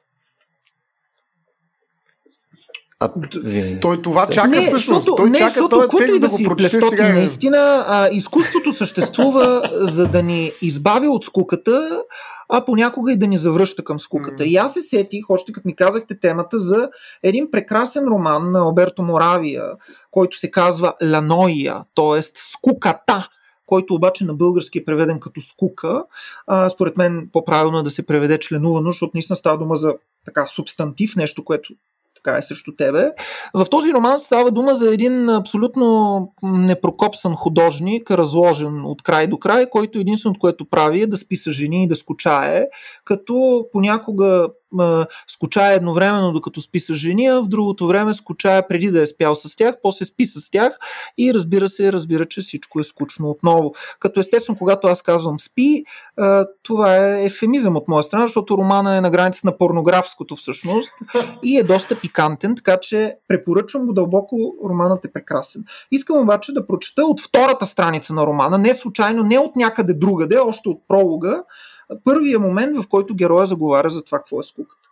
S1: А, винаги.
S3: Той това
S1: Сте-
S3: чака
S2: не,
S3: всъщност.
S2: защото,
S3: Той
S2: не,
S3: чака
S2: защото
S3: този текст
S2: и
S3: да
S2: да
S3: го
S2: си
S3: прочете сега.
S2: наистина, а, изкуството съществува за да ни избави от скуката, а понякога и да ни завръща към скуката.
S3: М.
S2: И аз се сетих, още като ми казахте темата, за един прекрасен роман на Алберто Моравия, който се казва Ланоия, т.е. скуката който обаче на български е преведен като скука. А, според мен по-правилно е да се преведе членувано, защото наистина става дума за така субстантив, нещо, което така е срещу тебе. В този роман става дума за един абсолютно непрокопсан художник, разложен от край до край, който единственото, което прави е да спи с жени и да скучае, като понякога скучае едновременно докато спи с жени, а в другото време скучае преди да е спял с тях, после спи с тях и разбира се, разбира, че всичко е скучно отново. Като естествено, когато аз казвам спи, а, това е ефемизъм от моя страна, защото романа е на граница на порнографското всъщност и е доста пикантен, така че препоръчвам го дълбоко, романът е прекрасен. Искам обаче да прочета от втората страница на романа, не случайно, не от някъде другаде, още от пролога, първия момент, в който героя заговаря за това какво е скуката.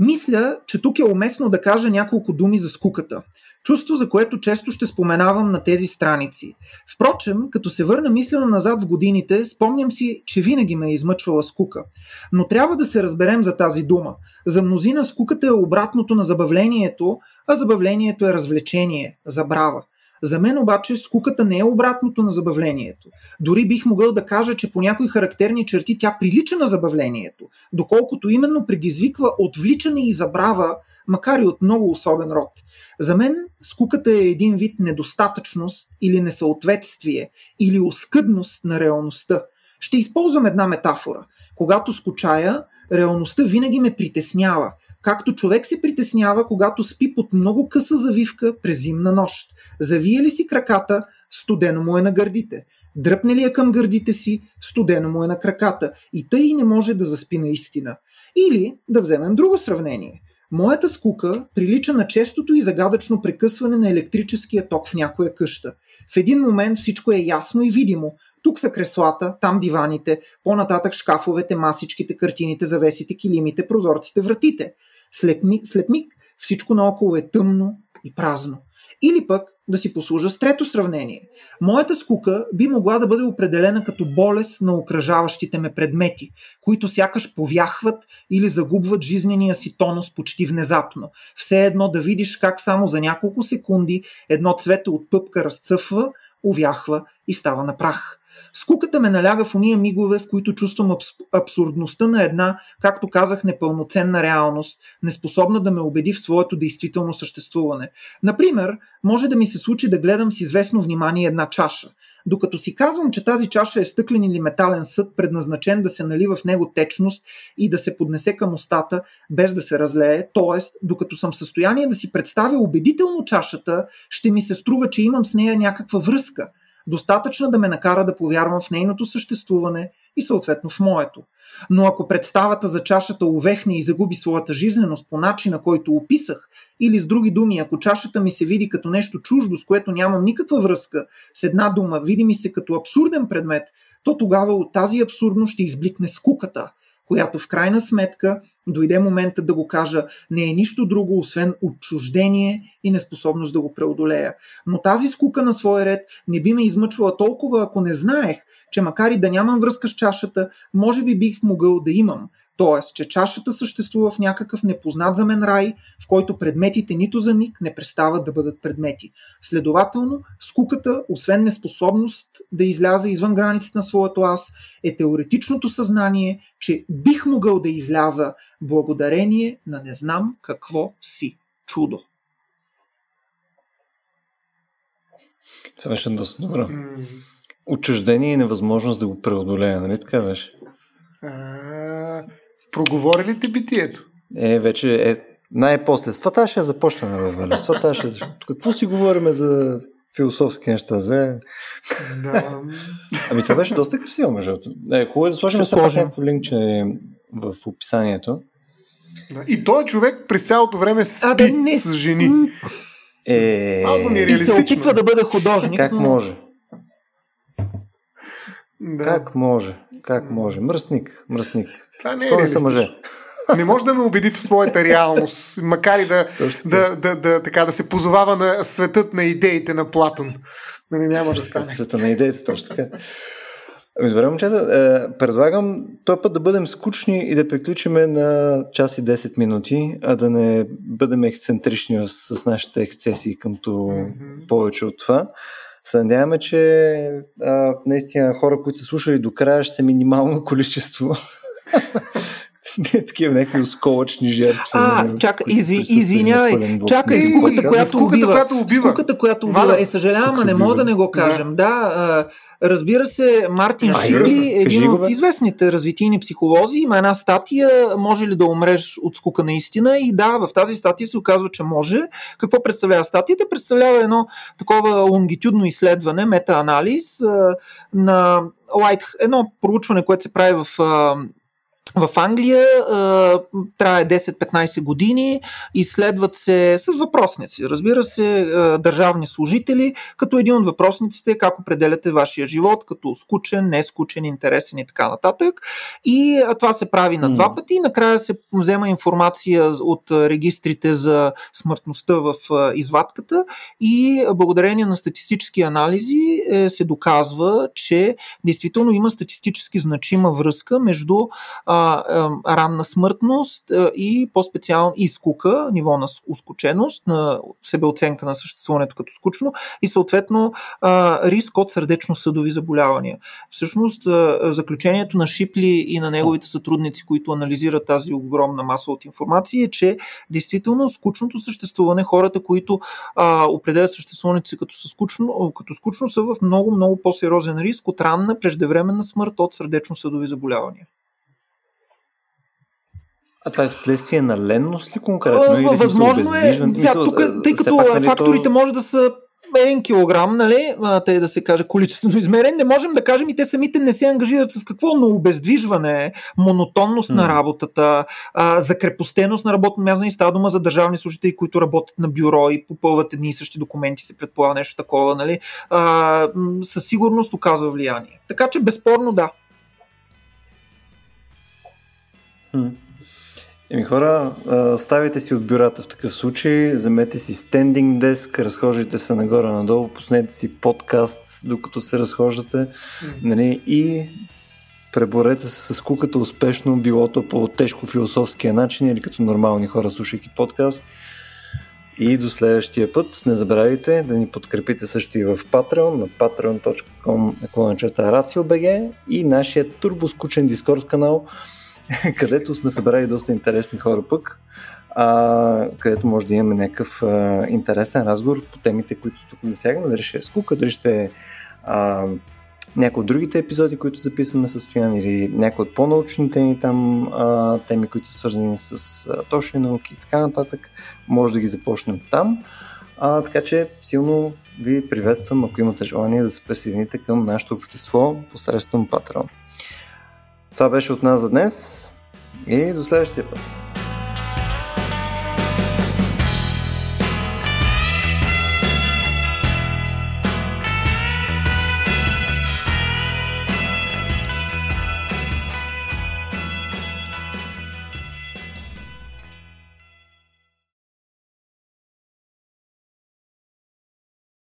S2: Мисля, че тук е уместно да кажа няколко думи за скуката. Чувство, за което често ще споменавам на тези страници. Впрочем, като се върна мислено назад в годините, спомням си, че винаги ме е измъчвала скука. Но трябва да се разберем за тази дума. За мнозина скуката е обратното на забавлението, а забавлението е развлечение, забрава. За мен обаче скуката не е обратното на забавлението. Дори бих могъл да кажа, че по някои характерни черти тя прилича на забавлението, доколкото именно предизвиква отвличане и забрава, макар и от много особен род. За мен скуката е един вид недостатъчност или несъответствие или оскъдност на реалността. Ще използвам една метафора. Когато скучая, реалността винаги ме притеснява, както човек се притеснява, когато спи под много къса завивка през зимна нощ. Завие ли си краката, студено му е на гърдите. Дръпне ли я към гърдите си, студено му е на краката. И тъй не може да заспи наистина. Или да вземем друго сравнение. Моята скука прилича на честото и загадъчно прекъсване на електрическия ток в някоя къща. В един момент всичко е ясно и видимо. Тук са креслата, там диваните, по-нататък шкафовете, масичките, картините, завесите, килимите, прозорците, вратите. След миг, след миг всичко наоколо е тъмно и празно. Или пък да си послужа с трето сравнение. Моята скука би могла да бъде определена като болест на окръжаващите ме предмети, които сякаш повяхват или загубват жизнения си тонус почти внезапно. Все едно да видиш как само за няколко секунди едно цвете от пъпка разцъфва, увяхва и става на прах. Скуката ме наляга в уния мигове, в които чувствам абс- абсурдността на една, както казах, непълноценна реалност, неспособна да ме убеди в своето действително съществуване. Например, може да ми се случи да гледам с известно внимание една чаша. Докато си казвам, че тази чаша е стъклен или метален съд, предназначен да се налива в него течност и да се поднесе към устата, без да се разлее, т.е. докато съм в състояние да си представя убедително чашата, ще ми се струва, че имам с нея някаква връзка – достатъчна да ме накара да повярвам в нейното съществуване и съответно в моето. Но ако представата за чашата увехне и загуби своята жизненост по начина, който описах, или с други думи, ако чашата ми се види като нещо чуждо, с което нямам никаква връзка, с една дума, види ми се като абсурден предмет, то тогава от тази абсурдност ще избликне скуката, която в крайна сметка дойде момента да го кажа не е нищо друго, освен отчуждение и неспособност да го преодолея. Но тази скука на своя ред не би ме измъчвала толкова, ако не знаех, че макар и да нямам връзка с чашата, може би бих могъл да имам. Тоест, че чашата съществува в някакъв непознат за мен рай, в който предметите нито за миг не престават да бъдат предмети. Следователно, скуката, освен неспособност да изляза извън границите на своето аз, е теоретичното съзнание, че бих могъл да изляза благодарение на не знам какво си чудо.
S1: Това беше доста добро. Отчуждение и невъзможност да го преодолея, нали така беше?
S3: Проговори ли ти битието?
S1: Е, вече е, Най-после. С това ще започнем, бе, С това ще... Какво си говорим за философски неща? За... Да. Ами това беше доста красиво, между е, Хубаво е да сложим пак някакво линкче в описанието.
S3: И той човек през цялото време спи а, да не... с жени.
S1: Е...
S2: Малко И се опитва да бъде художник.
S1: Как но... може? Да. Как може? Как може? Мръсник, мръсник. Това не е не са мъже?
S3: Не може да ме убеди в своята реалност, макар и да, да, да, да, така, да се позовава на светът на идеите на Платон. Не, нали, няма да стане.
S1: Света на идеите, точно така. Ами добре, момчета, е, предлагам този път да бъдем скучни и да приключиме на час и 10 минути, а да не бъдем ексцентрични с нашите ексцесии къмто повече от това. Се надяваме, че а, наистина хора, които са слушали до края, ще са минимално количество. Не такива някакви осколъчни жертви.
S2: А, нали, чакай, изи, извинявай, чакай, скуката, която убива. Която убива. Скуката, която убива. Е, съжалявам, не мога да не го кажем. Да, да разбира се, Мартин а, Шили, един от известните развитийни психолози, има една статия, може ли да умреш от скука наистина? И да, в тази статия се оказва, че може. Какво представлява статията? Представлява едно такова лонгитюдно изследване, метаанализ на Лайт, едно проучване, което се прави в в Англия а, трае 10-15 години, изследват се с въпросници, разбира се, а, държавни служители, като един от въпросниците е как определяте вашия живот, като скучен, не скучен, интересен и така нататък. И а, това се прави на два пъти. Накрая се взема информация от регистрите за смъртността в а, извадката и благодарение на статистически анализи е, се доказва, че действително има статистически значима връзка между а, ранна смъртност и по-специално и скука, ниво на ускоченост, на себеоценка на съществуването като скучно и съответно риск от сърдечно-съдови заболявания. Всъщност, заключението на Шипли и на неговите сътрудници, които анализират тази огромна маса от информация е, че действително скучното съществуване, хората, които определят съществуването си като, скучно, като скучно, са в много, много по-сериозен риск от ранна преждевременна смърт от сърдечно-съдови заболявания.
S1: А това е вследствие на ленност ли конкретно? Или
S2: Възможно е. Сега, тук, тъй като нали, факторите то... може да са един килограм, нали, тъй да се каже количествено измерен, не можем да кажем и те самите не се ангажират с какво, но обездвижване, монотонност mm. на работата, а, закрепостеност на работно място и става дума за държавни служители, които работят на бюро и попълват едни и същи документи, се предполага нещо такова, нали, а, със сигурност оказва влияние. Така че безспорно да.
S1: Mm. Еми хора, ставите си от бюрата в такъв случай, вземете си стендинг деск, разхождайте се нагоре-надолу, пуснете си подкаст, докато се разхождате mm. нали, и преборете се с куката успешно, било то по тежко философския начин или като нормални хора, слушайки подкаст. И до следващия път не забравяйте да ни подкрепите също и в Patreon на patreon.com RACIO.BG и нашия турбоскучен Discord канал, където сме събрали доста интересни хора пък, а, където може да имаме някакъв а, интересен разговор по темите, които тук засягаме, дали ще е скука, дали ще е някои от другите епизоди, които записваме с Стоян или някои от по-научните ни там а, теми, които са свързани с а, точни науки и така нататък, може да ги започнем там. А, така че силно ви приветствам, ако имате желание да се присъедините към нашето общество посредством Patreon. Това беше от нас за днес и до следващия път.